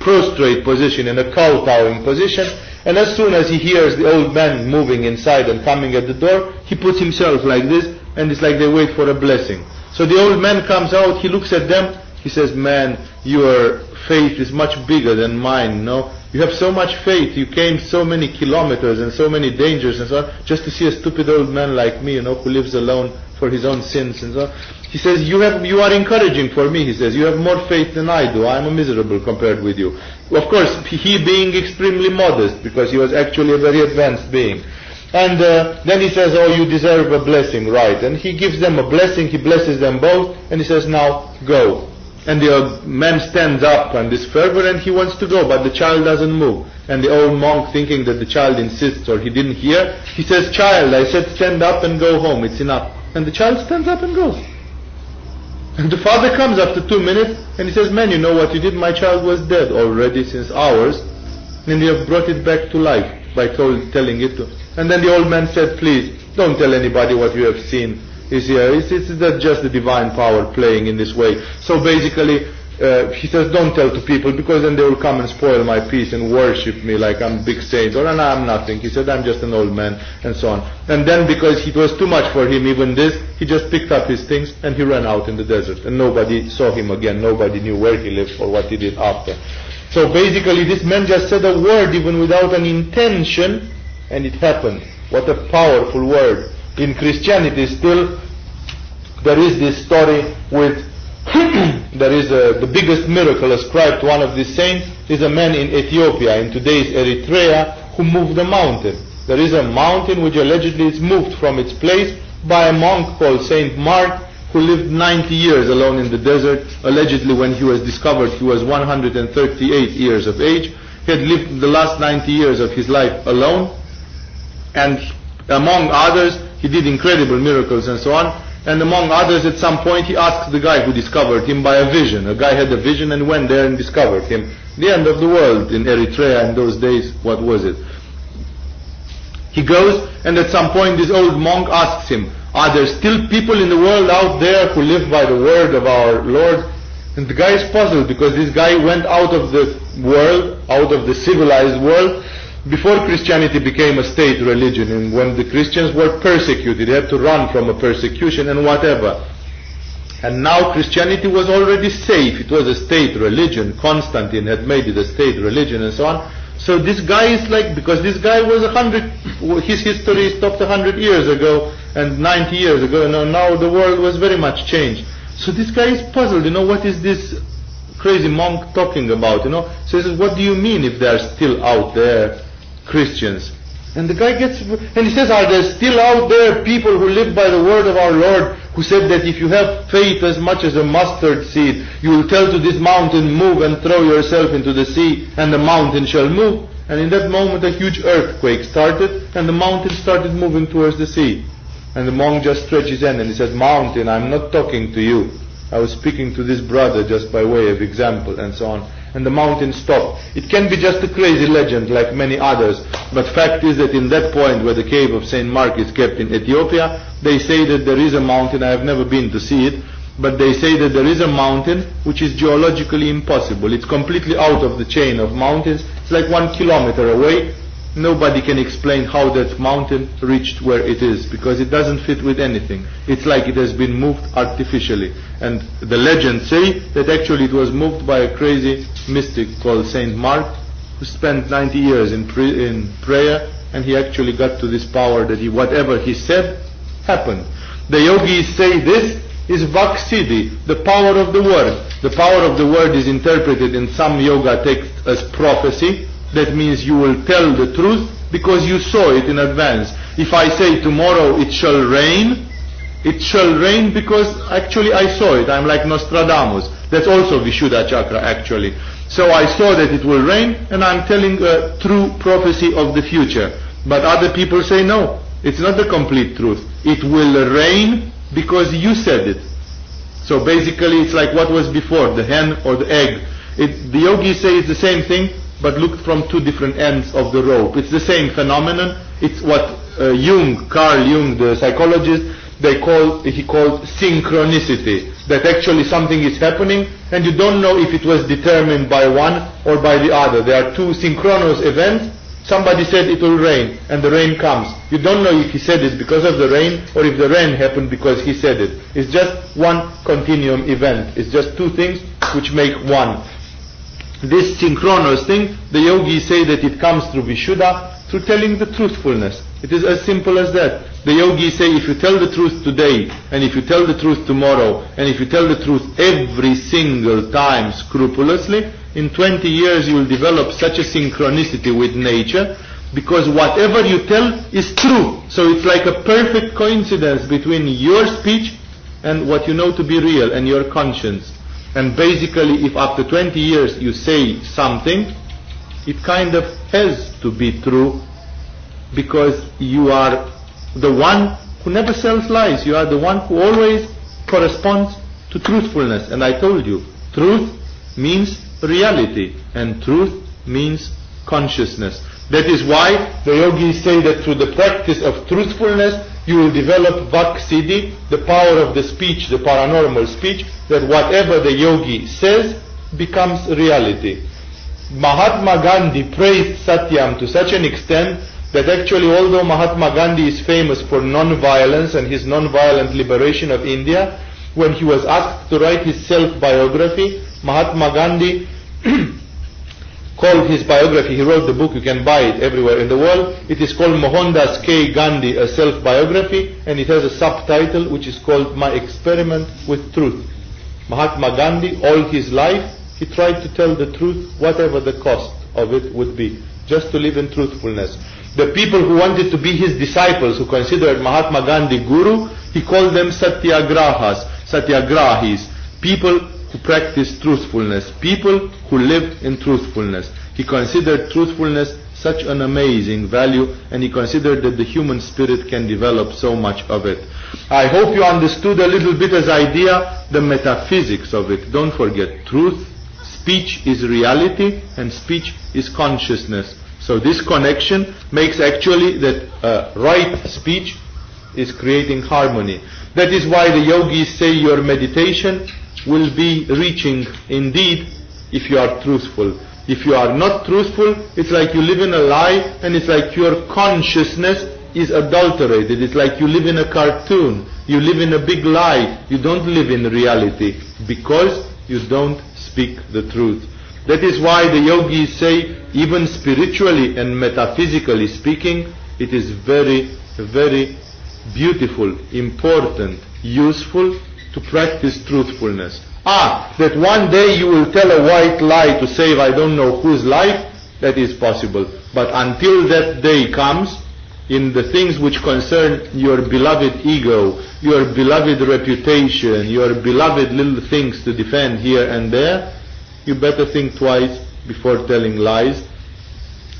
prostrate position, in a kowtowing position, and as soon as he hears the old man moving inside and coming at the door, he puts himself like this, and it's like they wait for a blessing. So the old man comes out, he looks at them, he says, man, your faith is much bigger than mine, no? You have so much faith, you came so many kilometers and so many dangers and so on, just to see a stupid old man like me, you know, who lives alone for his own sins and so on. He says, you have, you are encouraging for me, he says, you have more faith than I do, I am a miserable compared with you. Of course, he being extremely modest, because he was actually a very advanced being. And uh, then he says, oh, you deserve a blessing, right? And he gives them a blessing, he blesses them both, and he says, now, go. And the man stands up and is fervent and he wants to go, but the child doesn't move. And the old monk, thinking that the child insists or he didn't hear, he says, child, I said stand up and go home, it's enough. And the child stands up and goes. And the father comes after two minutes and he says, man, you know what you did? My child was dead already since hours. And you have brought it back to life by told, telling it to. And then the old man said, please, don't tell anybody what you have seen is here. It's, it's just the divine power playing in this way. So basically, uh, he says, don't tell to people because then they will come and spoil my peace and worship me like I'm a big saint or and I'm nothing. He said, I'm just an old man and so on. And then because it was too much for him even this, he just picked up his things and he ran out in the desert and nobody saw him again. Nobody knew where he lived or what he did after. So basically this man just said a word even without an intention and it happened. What a powerful word. In Christianity still there is this story with [clears throat] there is a, the biggest miracle ascribed to one of these saints is a man in Ethiopia, in today's Eritrea, who moved a mountain. There is a mountain which allegedly is moved from its place by a monk called Saint Mark, who lived 90 years alone in the desert. Allegedly, when he was discovered, he was 138 years of age. He had lived the last 90 years of his life alone, and among others, he did incredible miracles and so on. And among others, at some point, he asked the guy who discovered him by a vision. A guy had a vision and went there and discovered him. The end of the world in Eritrea in those days, what was it? He goes, and at some point, this old monk asks him, Are there still people in the world out there who live by the word of our Lord? And the guy is puzzled because this guy went out of the world, out of the civilized world, before Christianity became a state religion and when the Christians were persecuted, they had to run from a persecution and whatever. And now Christianity was already safe. It was a state religion. Constantine had made it a state religion and so on. So this guy is like, because this guy was a hundred, his history stopped a hundred years ago and 90 years ago. And now the world was very much changed. So this guy is puzzled, you know, what is this crazy monk talking about, you know? So he says, what do you mean if they are still out there? Christians. And the guy gets, and he says, are there still out there people who live by the word of our Lord who said that if you have faith as much as a mustard seed, you will tell to this mountain, move and throw yourself into the sea, and the mountain shall move. And in that moment a huge earthquake started, and the mountain started moving towards the sea. And the monk just stretched his hand and he said, mountain, I'm not talking to you. I was speaking to this brother just by way of example, and so on and the mountain stopped. It can be just a crazy legend like many others, but fact is that in that point where the cave of St. Mark is kept in Ethiopia, they say that there is a mountain, I have never been to see it, but they say that there is a mountain which is geologically impossible. It's completely out of the chain of mountains. It's like one kilometer away, nobody can explain how that mountain reached where it is because it doesn't fit with anything. It's like it has been moved artificially. And the legends say that actually it was moved by a crazy mystic called Saint Mark who spent 90 years in, in prayer and he actually got to this power that he, whatever he said happened. The yogis say this is Vaksiddhi, the power of the word. The power of the word is interpreted in some yoga texts as prophecy, that means you will tell the truth because you saw it in advance. If I say tomorrow it shall rain, it shall rain because actually I saw it. I'm like Nostradamus. That's also Vishuddha chakra actually. So I saw that it will rain and I'm telling a true prophecy of the future. But other people say no, it's not the complete truth. It will rain because you said it. So basically it's like what was before, the hen or the egg. It, the yogis say it's the same thing, but looked from two different ends of the rope. It's the same phenomenon. It's what uh, Jung, Carl Jung, the psychologist, they call, he called synchronicity. That actually something is happening and you don't know if it was determined by one or by the other. There are two synchronous events. Somebody said it will rain and the rain comes. You don't know if he said it because of the rain or if the rain happened because he said it. It's just one continuum event. It's just two things which make one this synchronous thing, the yogis say that it comes through Vishuddha, through telling the truthfulness. It is as simple as that. The yogis say if you tell the truth today, and if you tell the truth tomorrow, and if you tell the truth every single time scrupulously, in 20 years you will develop such a synchronicity with nature, because whatever you tell is true. So it's like a perfect coincidence between your speech and what you know to be real and your conscience. And basically, if after 20 years you say something, it kind of has to be true because you are the one who never tells lies. You are the one who always corresponds to truthfulness. And I told you, truth means reality and truth means consciousness. That is why the yogis say that through the practice of truthfulness, you will develop Vaksiddhi, the power of the speech, the paranormal speech, that whatever the yogi says becomes reality. Mahatma Gandhi praised Satyam to such an extent that actually although Mahatma Gandhi is famous for non-violence and his non-violent liberation of India, when he was asked to write his self-biography, Mahatma Gandhi [clears throat] called his biography, he wrote the book, you can buy it everywhere in the world. It is called Mohandas K. Gandhi, a self-biography, and it has a subtitle which is called My Experiment with Truth. Mahatma Gandhi, all his life, he tried to tell the truth, whatever the cost of it would be, just to live in truthfulness. The people who wanted to be his disciples, who considered Mahatma Gandhi guru, he called them satyagrahas, satyagrahis, people who practiced truthfulness, people who lived in truthfulness. He considered truthfulness such an amazing value and he considered that the human spirit can develop so much of it. I hope you understood a little bit as idea the metaphysics of it. Don't forget truth, speech is reality and speech is consciousness. So this connection makes actually that uh, right speech is creating harmony. That is why the yogis say your meditation will be reaching indeed if you are truthful. If you are not truthful, it's like you live in a lie and it's like your consciousness is adulterated. It's like you live in a cartoon. You live in a big lie. You don't live in reality because you don't speak the truth. That is why the yogis say, even spiritually and metaphysically speaking, it is very, very beautiful, important, useful to practice truthfulness. Ah, that one day you will tell a white lie to save I don't know whose life, that is possible. But until that day comes, in the things which concern your beloved ego, your beloved reputation, your beloved little things to defend here and there, you better think twice before telling lies.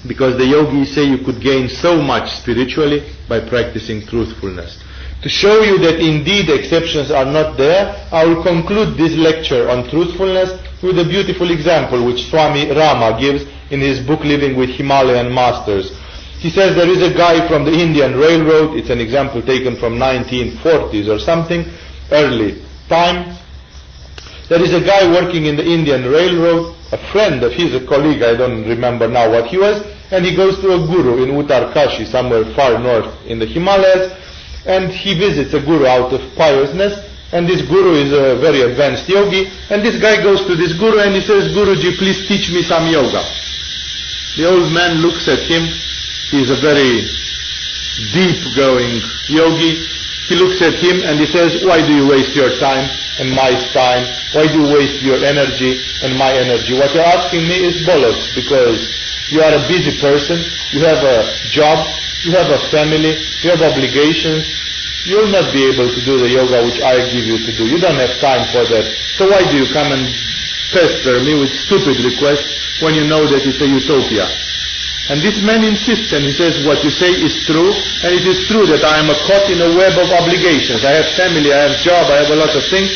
Because the yogis say you could gain so much spiritually by practicing truthfulness. To show you that indeed exceptions are not there, I will conclude this lecture on truthfulness with a beautiful example which Swami Rama gives in his book Living with Himalayan Masters. He says there is a guy from the Indian Railroad, it's an example taken from 1940s or something, early time. There is a guy working in the Indian Railroad, a friend of his, a colleague, I don't remember now what he was, and he goes to a guru in Uttarkashi, somewhere far north in the Himalayas, and he visits a guru out of piousness, and this guru is a very advanced yogi, and this guy goes to this guru and he says, Guruji, please teach me some yoga. The old man looks at him, he is a very deep-going yogi, he looks at him and he says, why do you waste your time and my time? Why do you waste your energy and my energy? What you're asking me is bollocks because you are a busy person, you have a job, you have a family, you have obligations, you'll not be able to do the yoga which I give you to do. You don't have time for that. So why do you come and pester me with stupid requests when you know that it's a utopia? And this man insists and he says, what you say is true, and it is true that I am caught in a web of obligations. I have family, I have job, I have a lot of things.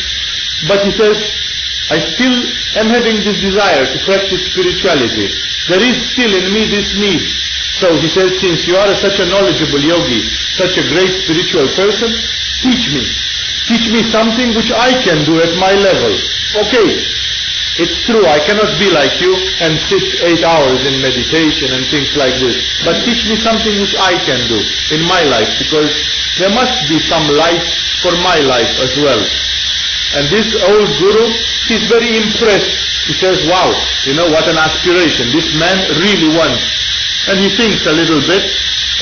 But he says, I still am having this desire to practice spirituality. There is still in me this need. So he says, since you are such a knowledgeable yogi, such a great spiritual person, teach me. Teach me something which I can do at my level. Okay, it's true, I cannot be like you and sit eight hours in meditation and things like this. But teach me something which I can do in my life because there must be some light for my life as well. And this old guru, he's very impressed. He says, wow, you know what an aspiration. This man really wants. And he thinks a little bit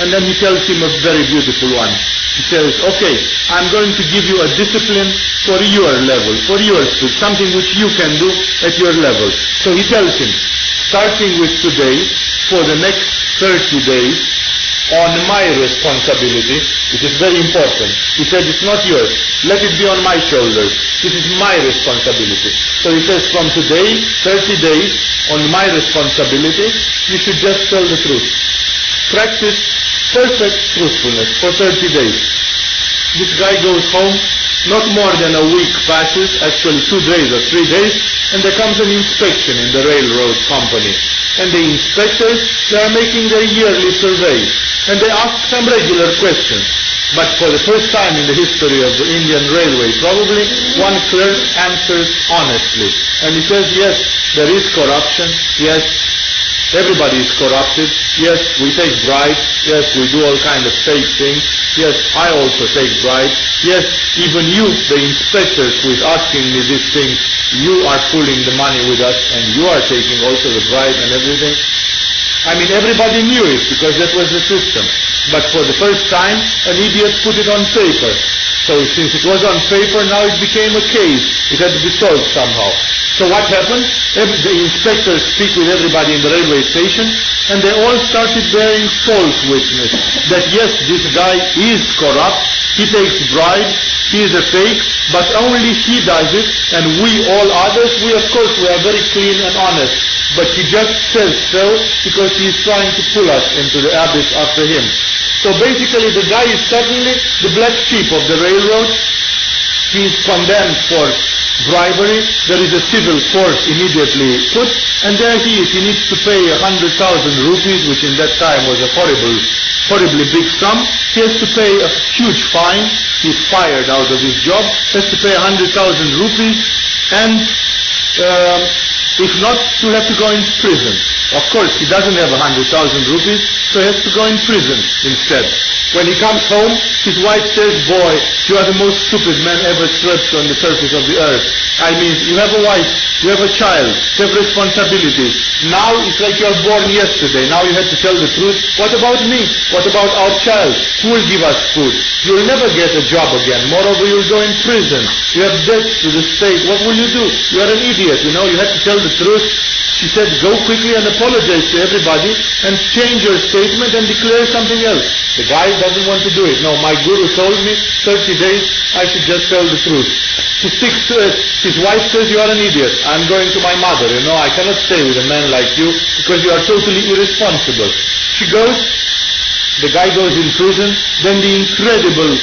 and then he tells him a very beautiful one. He says, okay, I'm going to give you a discipline for your level, for your speed, something which you can do at your level. So he tells him, starting with today, for the next 30 days, on my responsibility, It is very important. He said, it's not yours. Let it be on my shoulders. This is my responsibility. So he says, from today, 30 days, on my responsibility, you should just tell the truth. Practice perfect truthfulness for 30 days. This guy goes home, not more than a week passes, actually two days or three days, and there comes an inspection in the railroad company. And the inspectors, they are making their yearly survey. And they ask some regular questions. But for the first time in the history of the Indian Railway, probably one clerk answers honestly. And he says, yes, there is corruption. Yes, Everybody is corrupted. Yes, we take bribes. Yes, we do all kind of fake things. Yes, I also take bribes. Yes, even you, the inspectors who is asking me these things, you are pulling the money with us and you are taking also the bribe and everything. I mean, everybody knew it because that was the system. But for the first time, an idiot put it on paper. So since it was on paper, now it became a case. It had to be solved somehow. So what happened? The inspectors speak with everybody in the railway station and they all started bearing false witness that yes, this guy is corrupt, he takes bribes, he is a fake, but only he does it and we all others, we of course we are very clean and honest. But he just says so because he is trying to pull us into the abyss after him. So basically the guy is suddenly the black sheep of the railroad. He is condemned for bribery. There is a civil force immediately put, and there he is. He needs to pay a hundred thousand rupees, which in that time was a horrible, horribly big sum. He has to pay a huge fine. He's fired out of his job. He Has to pay a hundred thousand rupees, and um, if not, he'll have to go in prison. Of course, he doesn't have a hundred thousand rupees, so he has to go in prison instead. When he comes home, his wife says, boy, you are the most stupid man ever stretched on the surface of the earth. I mean, you have a wife, you have a child, you have responsibilities. Now it's like you are born yesterday. Now you have to tell the truth. What about me? What about our child? Who will give us food? You will never get a job again. Moreover, you will go in prison. You have debts to the state. What will you do? You are an idiot, you know. You have to tell the truth. She said, go quickly and apologize to everybody and change your statement and declare something else. The guy doesn't want to do it. No, my guru told me 30 days I should just tell the truth. He sticks to it. His wife says, you are an idiot. I'm going to my mother. You know, I cannot stay with a man like you because you are totally irresponsible. She goes, the guy goes in prison, then the incredible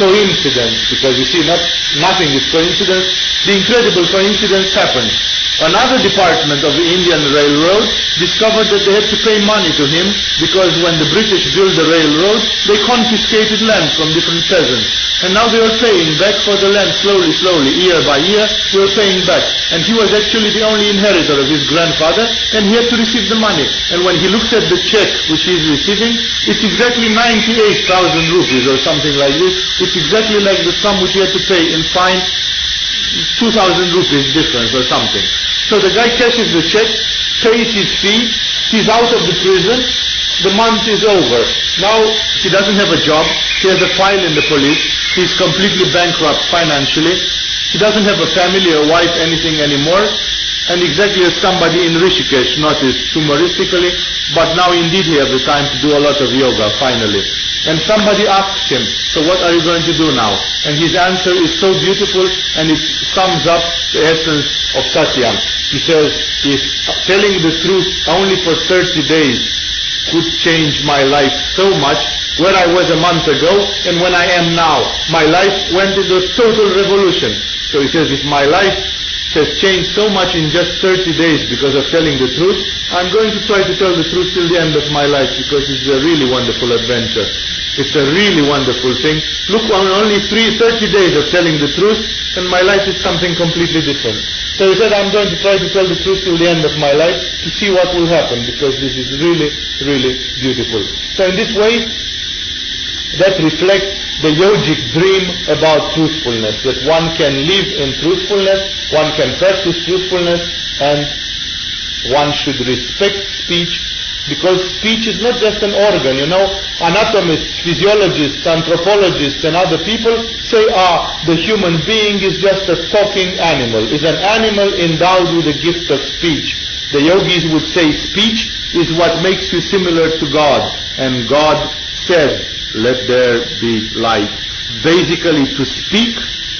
coincidence, because you see, not, nothing is coincidence, the incredible coincidence happens. Another department of the Indian Railroad discovered that they had to pay money to him because when the British built the railroad, they confiscated land from different peasants. And now they were paying back for the land slowly, slowly, year by year, they were paying back. And he was actually the only inheritor of his grandfather, and he had to receive the money. And when he looks at the check which he is receiving, it's exactly 98,000 rupees or something like this. It's exactly like the sum which he had to pay in fine 2,000 rupees difference or something. So the guy cashes the check, pays his fee, he's out of the prison, the month is over. Now he doesn't have a job, he has a file in the police, he's completely bankrupt financially, he doesn't have a family, a wife, anything anymore, and exactly as somebody in Rishikesh noticed humoristically, but now indeed he has the time to do a lot of yoga finally. And somebody asked him, so what are you going to do now? And his answer is so beautiful and it sums up the essence of Satyam. He says, if telling the truth only for 30 days could change my life so much, where I was a month ago and when I am now, my life went into total revolution. So he says, if my life has changed so much in just 30 days because of telling the truth, I'm going to try to tell the truth till the end of my life because it's a really wonderful adventure. It's a really wonderful thing. Look, on only three, 30 days of telling the truth and my life is something completely different. So he said, I'm going to try to tell the truth till the end of my life to see what will happen because this is really, really beautiful. So in this way, that reflects the yogic dream about truthfulness, that one can live in truthfulness, one can practice truthfulness, and one should respect speech because speech is not just an organ. You know, anatomists, physiologists, anthropologists, and other people say, ah, the human being is just a talking animal, is an animal endowed with the gift of speech. The yogis would say speech is what makes you similar to God, and God said, let there be light. Basically, to speak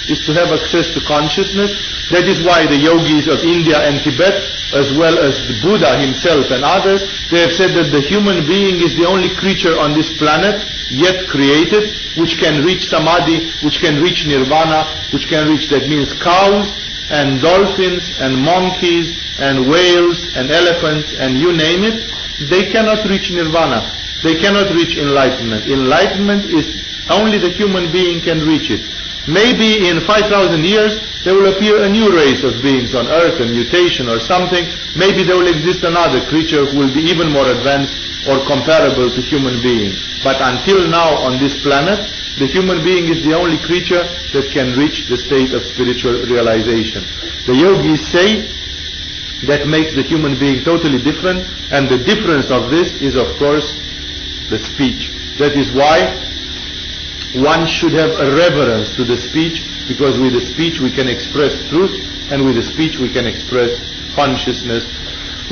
is to have access to consciousness. That is why the yogis of India and Tibet, as well as the Buddha himself and others, they have said that the human being is the only creature on this planet yet created which can reach samadhi, which can reach nirvana, which can reach, that means cows and dolphins and monkeys and whales and elephants and you name it, they cannot reach nirvana. They cannot reach enlightenment. Enlightenment is only the human being can reach it. Maybe in 5,000 years there will appear a new race of beings on earth, a mutation or something. Maybe there will exist another creature who will be even more advanced or comparable to human being. But until now on this planet, the human being is the only creature that can reach the state of spiritual realization. The yogis say that makes the human being totally different and the difference of this is of course the speech. That is why one should have a reverence to the speech because with the speech we can express truth and with the speech we can express consciousness,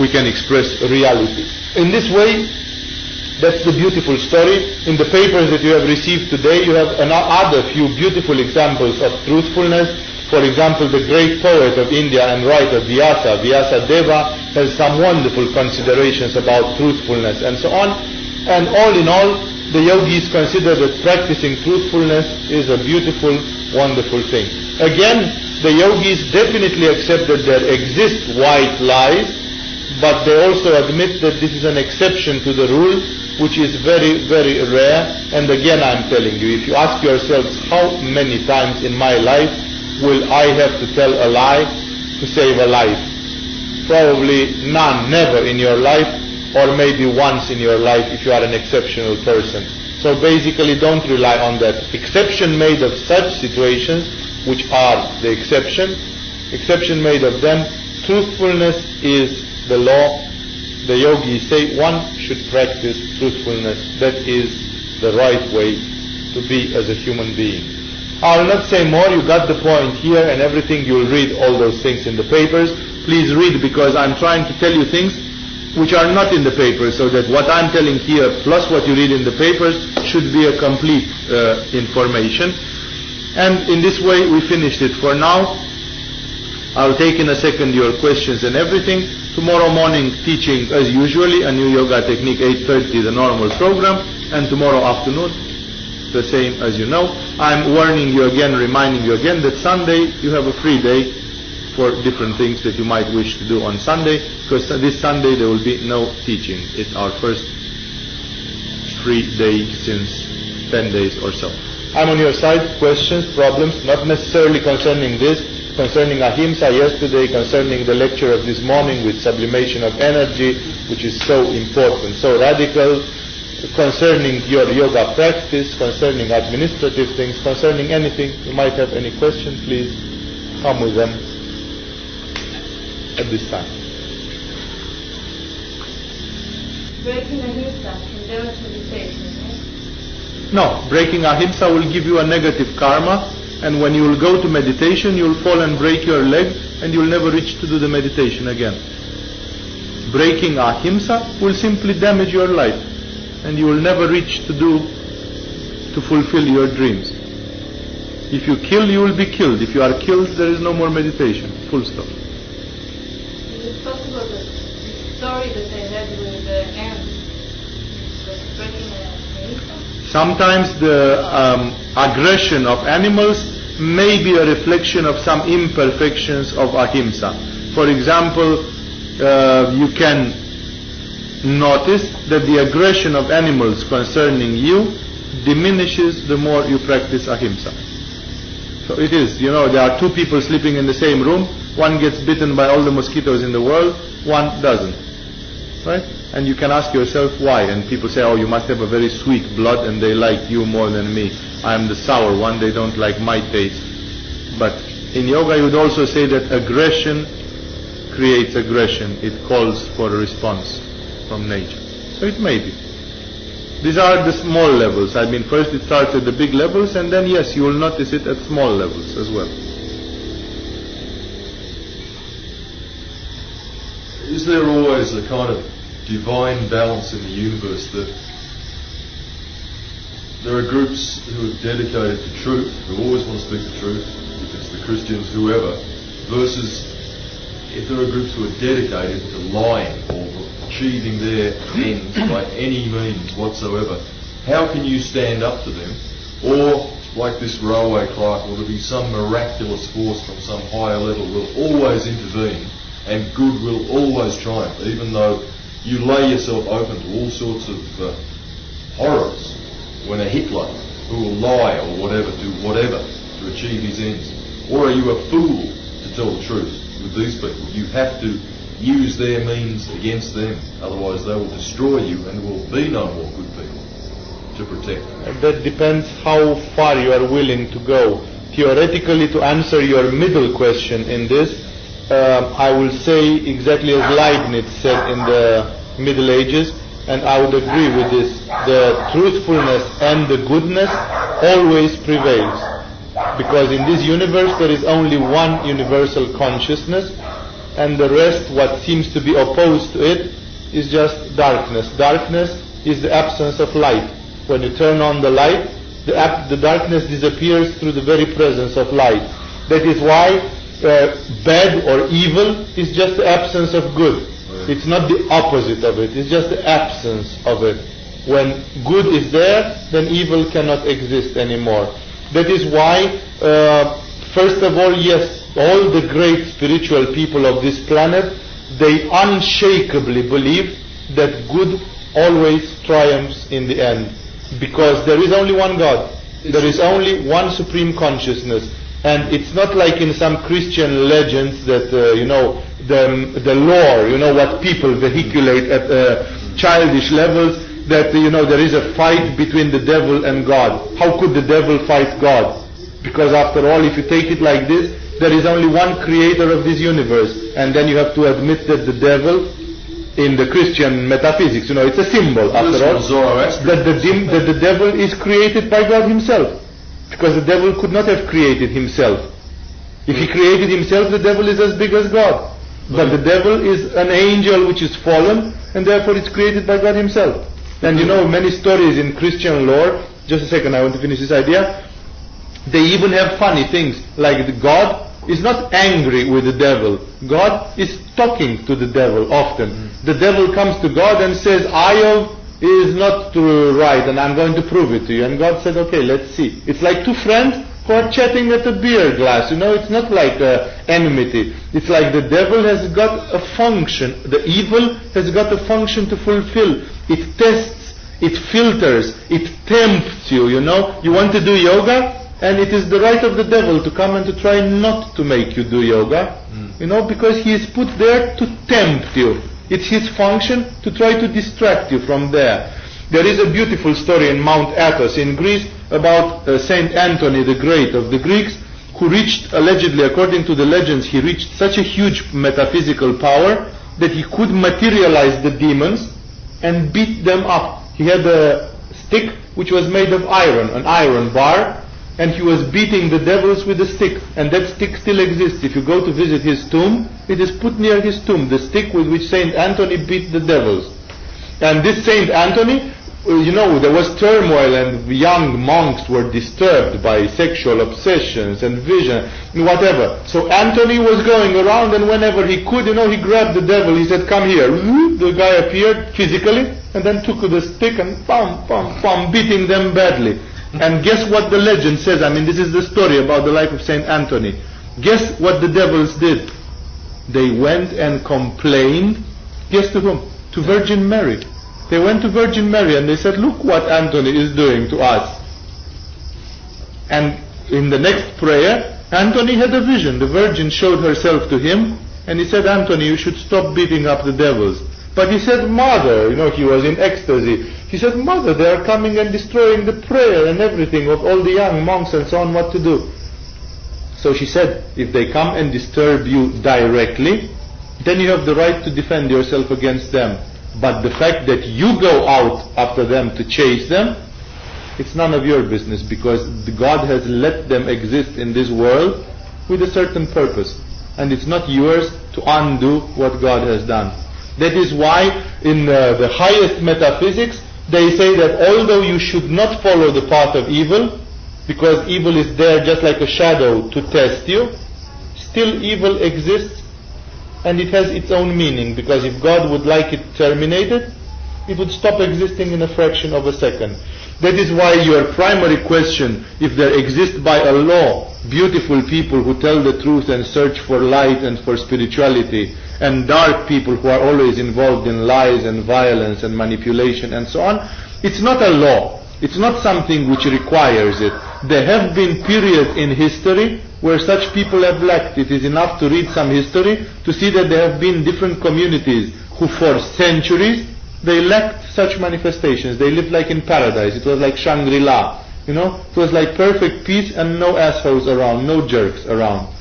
we can express reality. In this way, that's the beautiful story. In the papers that you have received today, you have another few beautiful examples of truthfulness. For example, the great poet of India and writer Vyasa, Vyasa Deva, has some wonderful considerations about truthfulness and so on. And all in all, the yogis consider that practicing truthfulness is a beautiful, wonderful thing. Again, the yogis definitely accept that there exist white lies, but they also admit that this is an exception to the rule, which is very, very rare. And again, I'm telling you, if you ask yourselves how many times in my life will I have to tell a lie to save a life? Probably none, never in your life, or maybe once in your life if you are an exceptional person. So basically don't rely on that. Exception made of such situations, which are the exception, exception made of them, truthfulness is the law. The yogis say one should practice truthfulness. That is the right way to be as a human being. I'll not say more, you got the point here and everything, you'll read all those things in the papers. Please read because I'm trying to tell you things which are not in the papers so that what I'm telling here plus what you read in the papers should be a complete uh, information. And in this way we finished it for now. I'll take in a second your questions and everything. Tomorrow morning teaching as usually a new yoga technique 8.30 the normal program and tomorrow afternoon the same as you know. I'm warning you again, reminding you again that Sunday you have a free day for different things that you might wish to do on Sunday, because this Sunday there will be no teaching. It's our first free day since 10 days or so. I'm on your side. Questions, problems, not necessarily concerning this, concerning ahimsa yesterday, concerning the lecture of this morning with sublimation of energy, which is so important, so radical, concerning your yoga practice, concerning administrative things, concerning anything. You might have any question, please come with them at this time. Breaking ahimsa can go meditation, right? No, breaking ahimsa will give you a negative karma, and when you will go to meditation, you will fall and break your leg, and you will never reach to do the meditation again. Breaking ahimsa will simply damage your life, and you will never reach to do to fulfill your dreams. If you kill, you will be killed. If you are killed, there is no more meditation. Full stop. The story that they had with the? Sometimes the um, aggression of animals may be a reflection of some imperfections of ahimsa. For example, uh, you can notice that the aggression of animals concerning you diminishes the more you practice ahimsa. So it is, you know, there are two people sleeping in the same room. One gets bitten by all the mosquitoes in the world, one doesn't. Right? And you can ask yourself why. And people say, oh, you must have a very sweet blood and they like you more than me. I am the sour one, they don't like my taste. But in yoga you would also say that aggression creates aggression. It calls for a response from nature. So it may be. These are the small levels. I mean, first it starts at the big levels, and then yes, you will notice it at small levels as well. Is there always a kind of divine balance in the universe that there are groups who are dedicated to truth, who always want to speak the truth, if it's the Christians, whoever, versus if there are groups who are dedicated to lying or achieving their ends [coughs] by any means whatsoever, how can you stand up to them? Or, like this railway clerk, will there be some miraculous force from some higher level will always intervene and good will always triumph, even though you lay yourself open to all sorts of uh, horrors when a Hitler who will lie or whatever, do whatever to achieve his ends? Or are you a fool to tell the truth with these people? You have to use their means against them, otherwise they will destroy you and there will be no more good people to protect. That depends how far you are willing to go. Theoretically, to answer your middle question in this, um, I will say exactly as Leibniz said in the Middle Ages, and I would agree with this, the truthfulness and the goodness always prevails. Because in this universe there is only one universal consciousness, and the rest, what seems to be opposed to it, is just darkness. Darkness is the absence of light. When you turn on the light, the, the darkness disappears through the very presence of light. That is why uh, bad or evil is just the absence of good. It's not the opposite of it, it's just the absence of it. When good is there, then evil cannot exist anymore. That is why, uh, first of all, yes, all the great spiritual people of this planet, they unshakably believe that good always triumphs in the end. Because there is only one God. There is only one supreme consciousness. And it's not like in some Christian legends that, uh, you know, the, the lore, you know, what people vehiculate at uh, childish levels, that, you know, there is a fight between the devil and God. How could the devil fight God? Because after all, if you take it like this, there is only one creator of this universe. And then you have to admit that the devil, in the Christian metaphysics, you know, it's a symbol after all, that the, dim, that the devil is created by God himself. Because the devil could not have created himself. If he created himself, the devil is as big as God. But the devil is an angel which is fallen, and therefore it's created by God himself. And you know many stories in Christian lore, just a second, I want to finish this idea. They even have funny things, like God is not angry with the devil. God is talking to the devil often. The devil comes to God and says, Io is not to right and I'm going to prove it to you. And God said, okay, let's see. It's like two friends who are chatting at a beer glass. You know, it's not like uh, enmity. It's like the devil has got a function. The evil has got a function to fulfill. It tests, it filters, it tempts you, you know. You want to do yoga? And it is the right of the devil to come and to try not to make you do yoga. Mm. You know, because he is put there to tempt you. It's his function to try to distract you from there. There is a beautiful story in Mount Athos in Greece about uh, Saint Anthony the Great of the Greeks who reached, allegedly according to the legends, he reached such a huge metaphysical power that he could materialize the demons and beat them up. He had a stick which was made of iron, an iron bar, and he was beating the devils with a stick. And that stick still exists. If you go to visit his tomb, it is put near his tomb, the stick with which Saint Anthony beat the devils. And this Saint Anthony, uh, you know, there was turmoil and young monks were disturbed by sexual obsessions and vision, and whatever. So Anthony was going around and whenever he could, you know, he grabbed the devil, he said, come here. The guy appeared physically and then took the stick and pam, pam, pam, beating them badly. And guess what the legend says? I mean, this is the story about the life of Saint Anthony. Guess what the devils did? They went and complained. Guess to whom? To Virgin Mary. They went to Virgin Mary and they said, look what Anthony is doing to us. And in the next prayer, Anthony had a vision. The Virgin showed herself to him and he said, Anthony, you should stop beating up the devils. But he said, Mother, you know, he was in ecstasy. He said, Mother, they are coming and destroying the prayer and everything of all the young monks and so on, what to do? So she said, if they come and disturb you directly, then you have the right to defend yourself against them. But the fact that you go out after them to chase them, it's none of your business because God has let them exist in this world with a certain purpose. And it's not yours to undo what God has done. That is why in uh, the highest metaphysics they say that although you should not follow the path of evil, because evil is there just like a shadow to test you, still evil exists and it has its own meaning because if God would like it terminated, it would stop existing in a fraction of a second. That is why your primary question, if there exists by a law beautiful people who tell the truth and search for light and for spirituality, and dark people who are always involved in lies and violence and manipulation and so on, it's not a law. It's not something which requires it. There have been periods in history where such people have lacked. It is enough to read some history to see that there have been different communities who for centuries they lacked such manifestations. They lived like in paradise. It was like Shangri-La. You know, it was like perfect peace and no assholes around, no jerks around.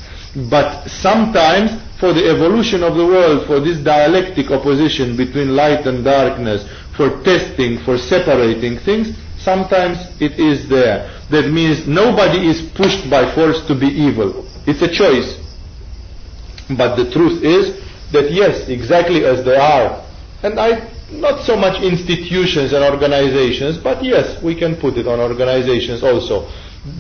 But sometimes for the evolution of the world, for this dialectic opposition between light and darkness, for testing, for separating things, sometimes it is there. That means nobody is pushed by force to be evil. It's a choice. But the truth is that yes, exactly as they are, and I not so much institutions and organizations, but yes, we can put it on organizations also.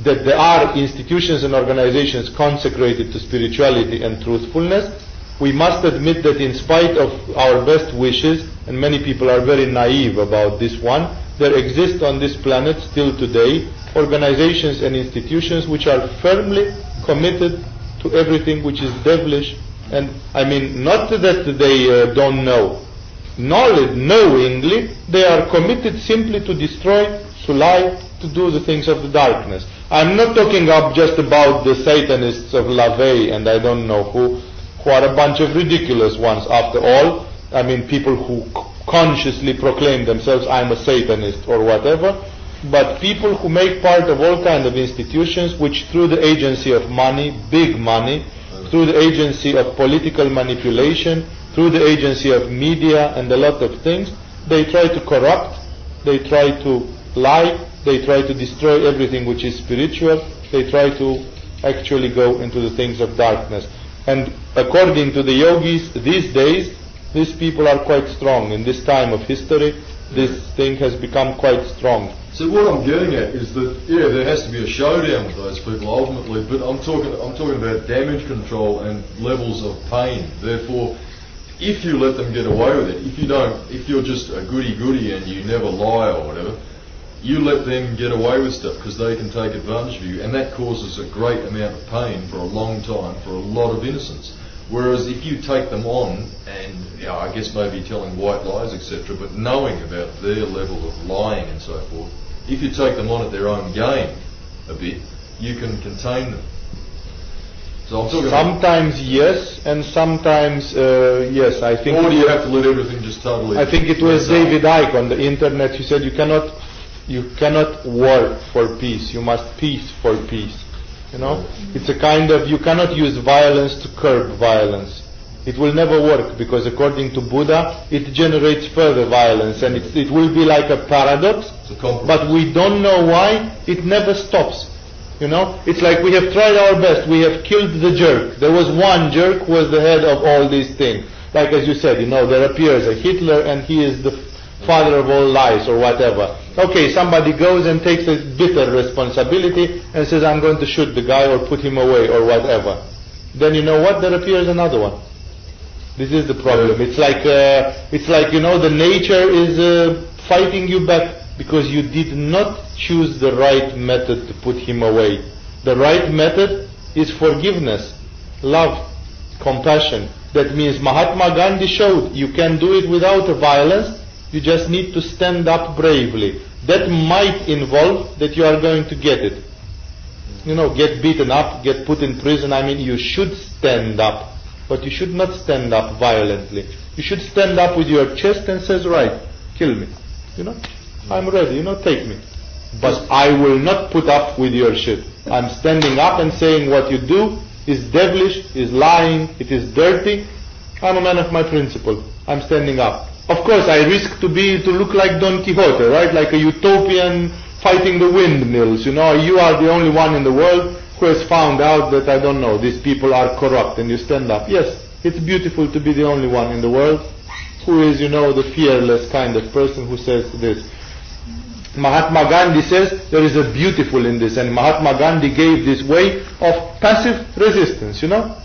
That there are institutions and organizations consecrated to spirituality and truthfulness. We must admit that in spite of our best wishes, and many people are very naive about this one, there exist on this planet still today organizations and institutions which are firmly committed to everything which is devilish. And I mean, not that they uh, don't know, knowledge, knowingly, they are committed simply to destroy, to lie, to do the things of the darkness. I'm not talking up just about the Satanists of LaVey and I don't know who, who are a bunch of ridiculous ones after all. I mean, people who consciously proclaim themselves, I'm a Satanist or whatever. But people who make part of all kind of institutions which through the agency of money, big money, through the agency of political manipulation, through the agency of media and a lot of things, they try to corrupt, they try to lie, they try to destroy everything which is spiritual, they try to actually go into the things of darkness. And according to the yogis, these days, these people are quite strong. In this time of history, this thing has become quite strong. So what I'm getting at is that yeah, there has to be a showdown with those people ultimately, but I'm talking I'm talking about damage control and levels of pain. Therefore, if you let them get away with it, if you don't, if you're just a goody goody and you never lie or whatever, you let them get away with stuff because they can take advantage of you, and that causes a great amount of pain for a long time for a lot of innocents. Whereas if you take them on and you know, I guess maybe telling white lies, etc., but knowing about their level of lying and so forth, if you take them on at their own game a bit, you can contain them. So Sometimes yes, and sometimes uh, yes. I think. Or do you have to let everything just totally? I think it was? David Icke on the internet who said you cannot, you cannot war for peace. You must peace for peace. You know, it's a kind of you cannot use violence to curb violence. It will never work because according to Buddha, it generates further violence, and it, it will be like a paradox. A. But we don't know why it never stops. You know, it's like we have tried our best. We have killed the jerk. There was one jerk who was the head of all these things. Like as you said, you know, there appears a Hitler and he is the father of all lies or whatever. Okay, somebody goes and takes a bitter responsibility and says, I'm going to shoot the guy or put him away or whatever. Then you know what? There appears another one. This is the problem. It's like, uh, it's like, you know, the nature is uh, fighting you back because you did not choose the right method to put him away. The right method is forgiveness, love, compassion. That means Mahatma Gandhi showed you can do it without violence, you just need to stand up bravely. That might involve that you are going to get it. You know, get beaten up, get put in prison. I mean, you should stand up, but you should not stand up violently. You should stand up with your chest and says, right, kill me. You know, I'm ready, you know, take me. But I will not put up with your shit. I'm standing up and saying what you do is devilish, is lying, it is dirty. I'm a man of my principle. I'm standing up. Of course, I risk to be, to look like Don Quixote, right? Like a utopian fighting the windmills, you know. You are the only one in the world who has found out that, I don't know, these people are corrupt and you stand up. Yes, it's beautiful to be the only one in the world who is, you know, the fearless kind of person who says this. Mahatma Gandhi says there is a beautiful in this and Mahatma Gandhi gave this way of passive resistance, you know.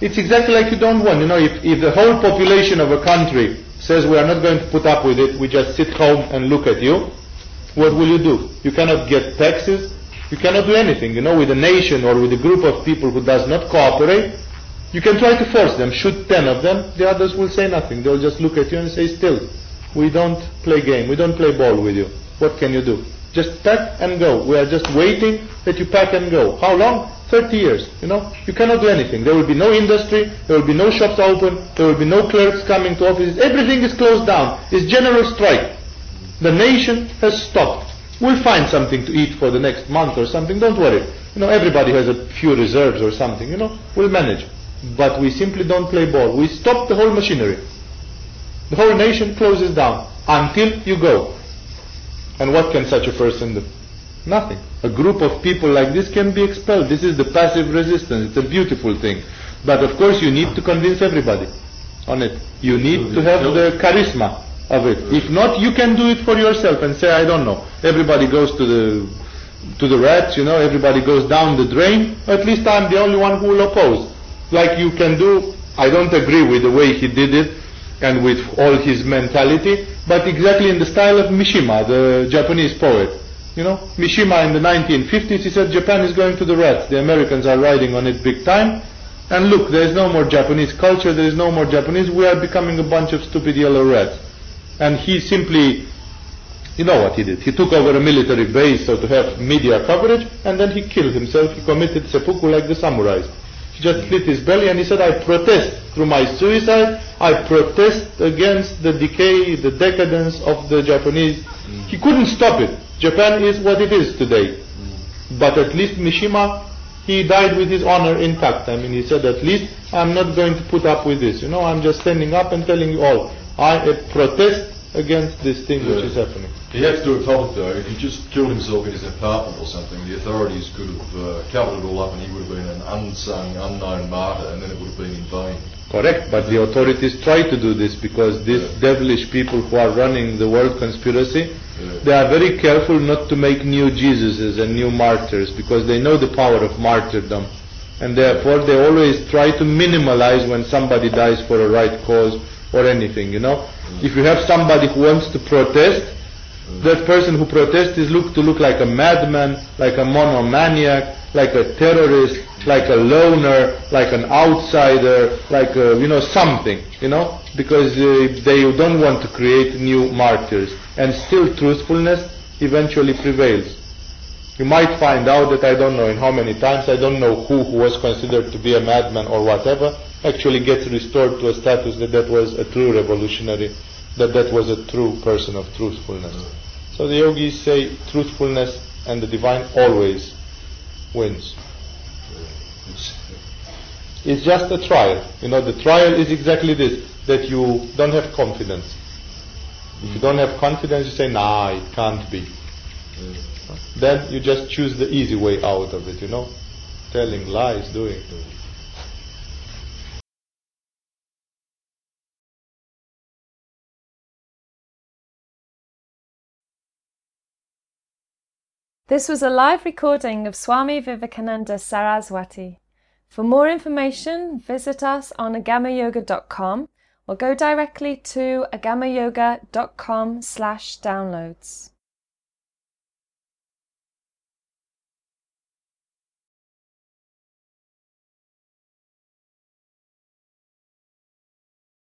It's exactly like you don't want, you know, if, if the whole population of a country says we are not going to put up with it, we just sit home and look at you, what will you do? You cannot get taxes, you cannot do anything, you know, with a nation or with a group of people who does not cooperate, you can try to force them, shoot ten of them, the others will say nothing, they'll just look at you and say still, we don't play game, we don't play ball with you. What can you do? Just pack and go. We are just waiting that you pack and go. How long? 30 years. You know, you cannot do anything. There will be no industry. There will be no shops open. There will be no clerks coming to offices. Everything is closed down. It's general strike. The nation has stopped. We'll find something to eat for the next month or something. Don't worry. You know, everybody has a few reserves or something. You know, we'll manage. But we simply don't play ball. We stop the whole machinery. The whole nation closes down. until you go. And what can such a person do? Nothing. A group of people like this can be expelled. This is the passive resistance. It's a beautiful thing. But of course, you need to convince everybody on it. You need to have the charisma of it. If not, you can do it for yourself and say, I don't know. Everybody goes to the to the rats, you know, everybody goes down the drain. At least I'm the only one who will oppose. Like you can do, I don't agree with the way he did it and with all his mentality, but exactly in the style of Mishima, the Japanese poet. You know, Mishima in the 1950s, he said Japan is going to the rats. The Americans are riding on it big time. And look, there is no more Japanese culture, there is no more Japanese, we are becoming a bunch of stupid yellow rats. And he simply you know what he did? He took over a military base so to have media coverage, and then he killed himself. He committed seppuku like the samurais. He just slit his belly and he said, I protest through my suicide. I protest against the decay, the decadence of the Japanese. Mm. He couldn't stop it. Japan is what it is today. Mm. But at least Mishima, he died with his honor intact. I mean, he said, at least I'm not going to put up with this. You know, I'm just standing up and telling you all, I protest against this thing yeah. which is happening. He had to do it public though. If he just killed himself in his apartment or something, the authorities could have uh, covered it all up and he would have been an unsung, unknown martyr and then it would have been in vain. Correct, but the authorities try to do this because these yeah. devilish people who are running the world conspiracy, yeah. they are very careful not to make new Jesuses and new martyrs because they know the power of martyrdom. And therefore they always try to minimalize when somebody dies for a right cause or anything, you know. If you have somebody who wants to protest, that person who protests is looked to look like a madman, like a monomaniac, like a terrorist, like a loner, like an outsider, like a, you know something, you know, because uh, they don't want to create new martyrs, and still truthfulness eventually prevails. You might find out that I don't know in how many times, I don't know who, who was considered to be a madman or whatever, actually gets restored to a status that that was a true revolutionary, that that was a true person of truthfulness. So the yogis say truthfulness and the divine always wins. It's just a trial. You know, the trial is exactly this, that you don't have confidence. If you don't have confidence, you say, nah, it can't be. Then you just choose the easy way out of it, you know, telling lies, doing. This was a live recording of Swami Vivekananda Saraswati. For more information, visit us on agamayoga.com or go directly to agamayoga.com slash downloads.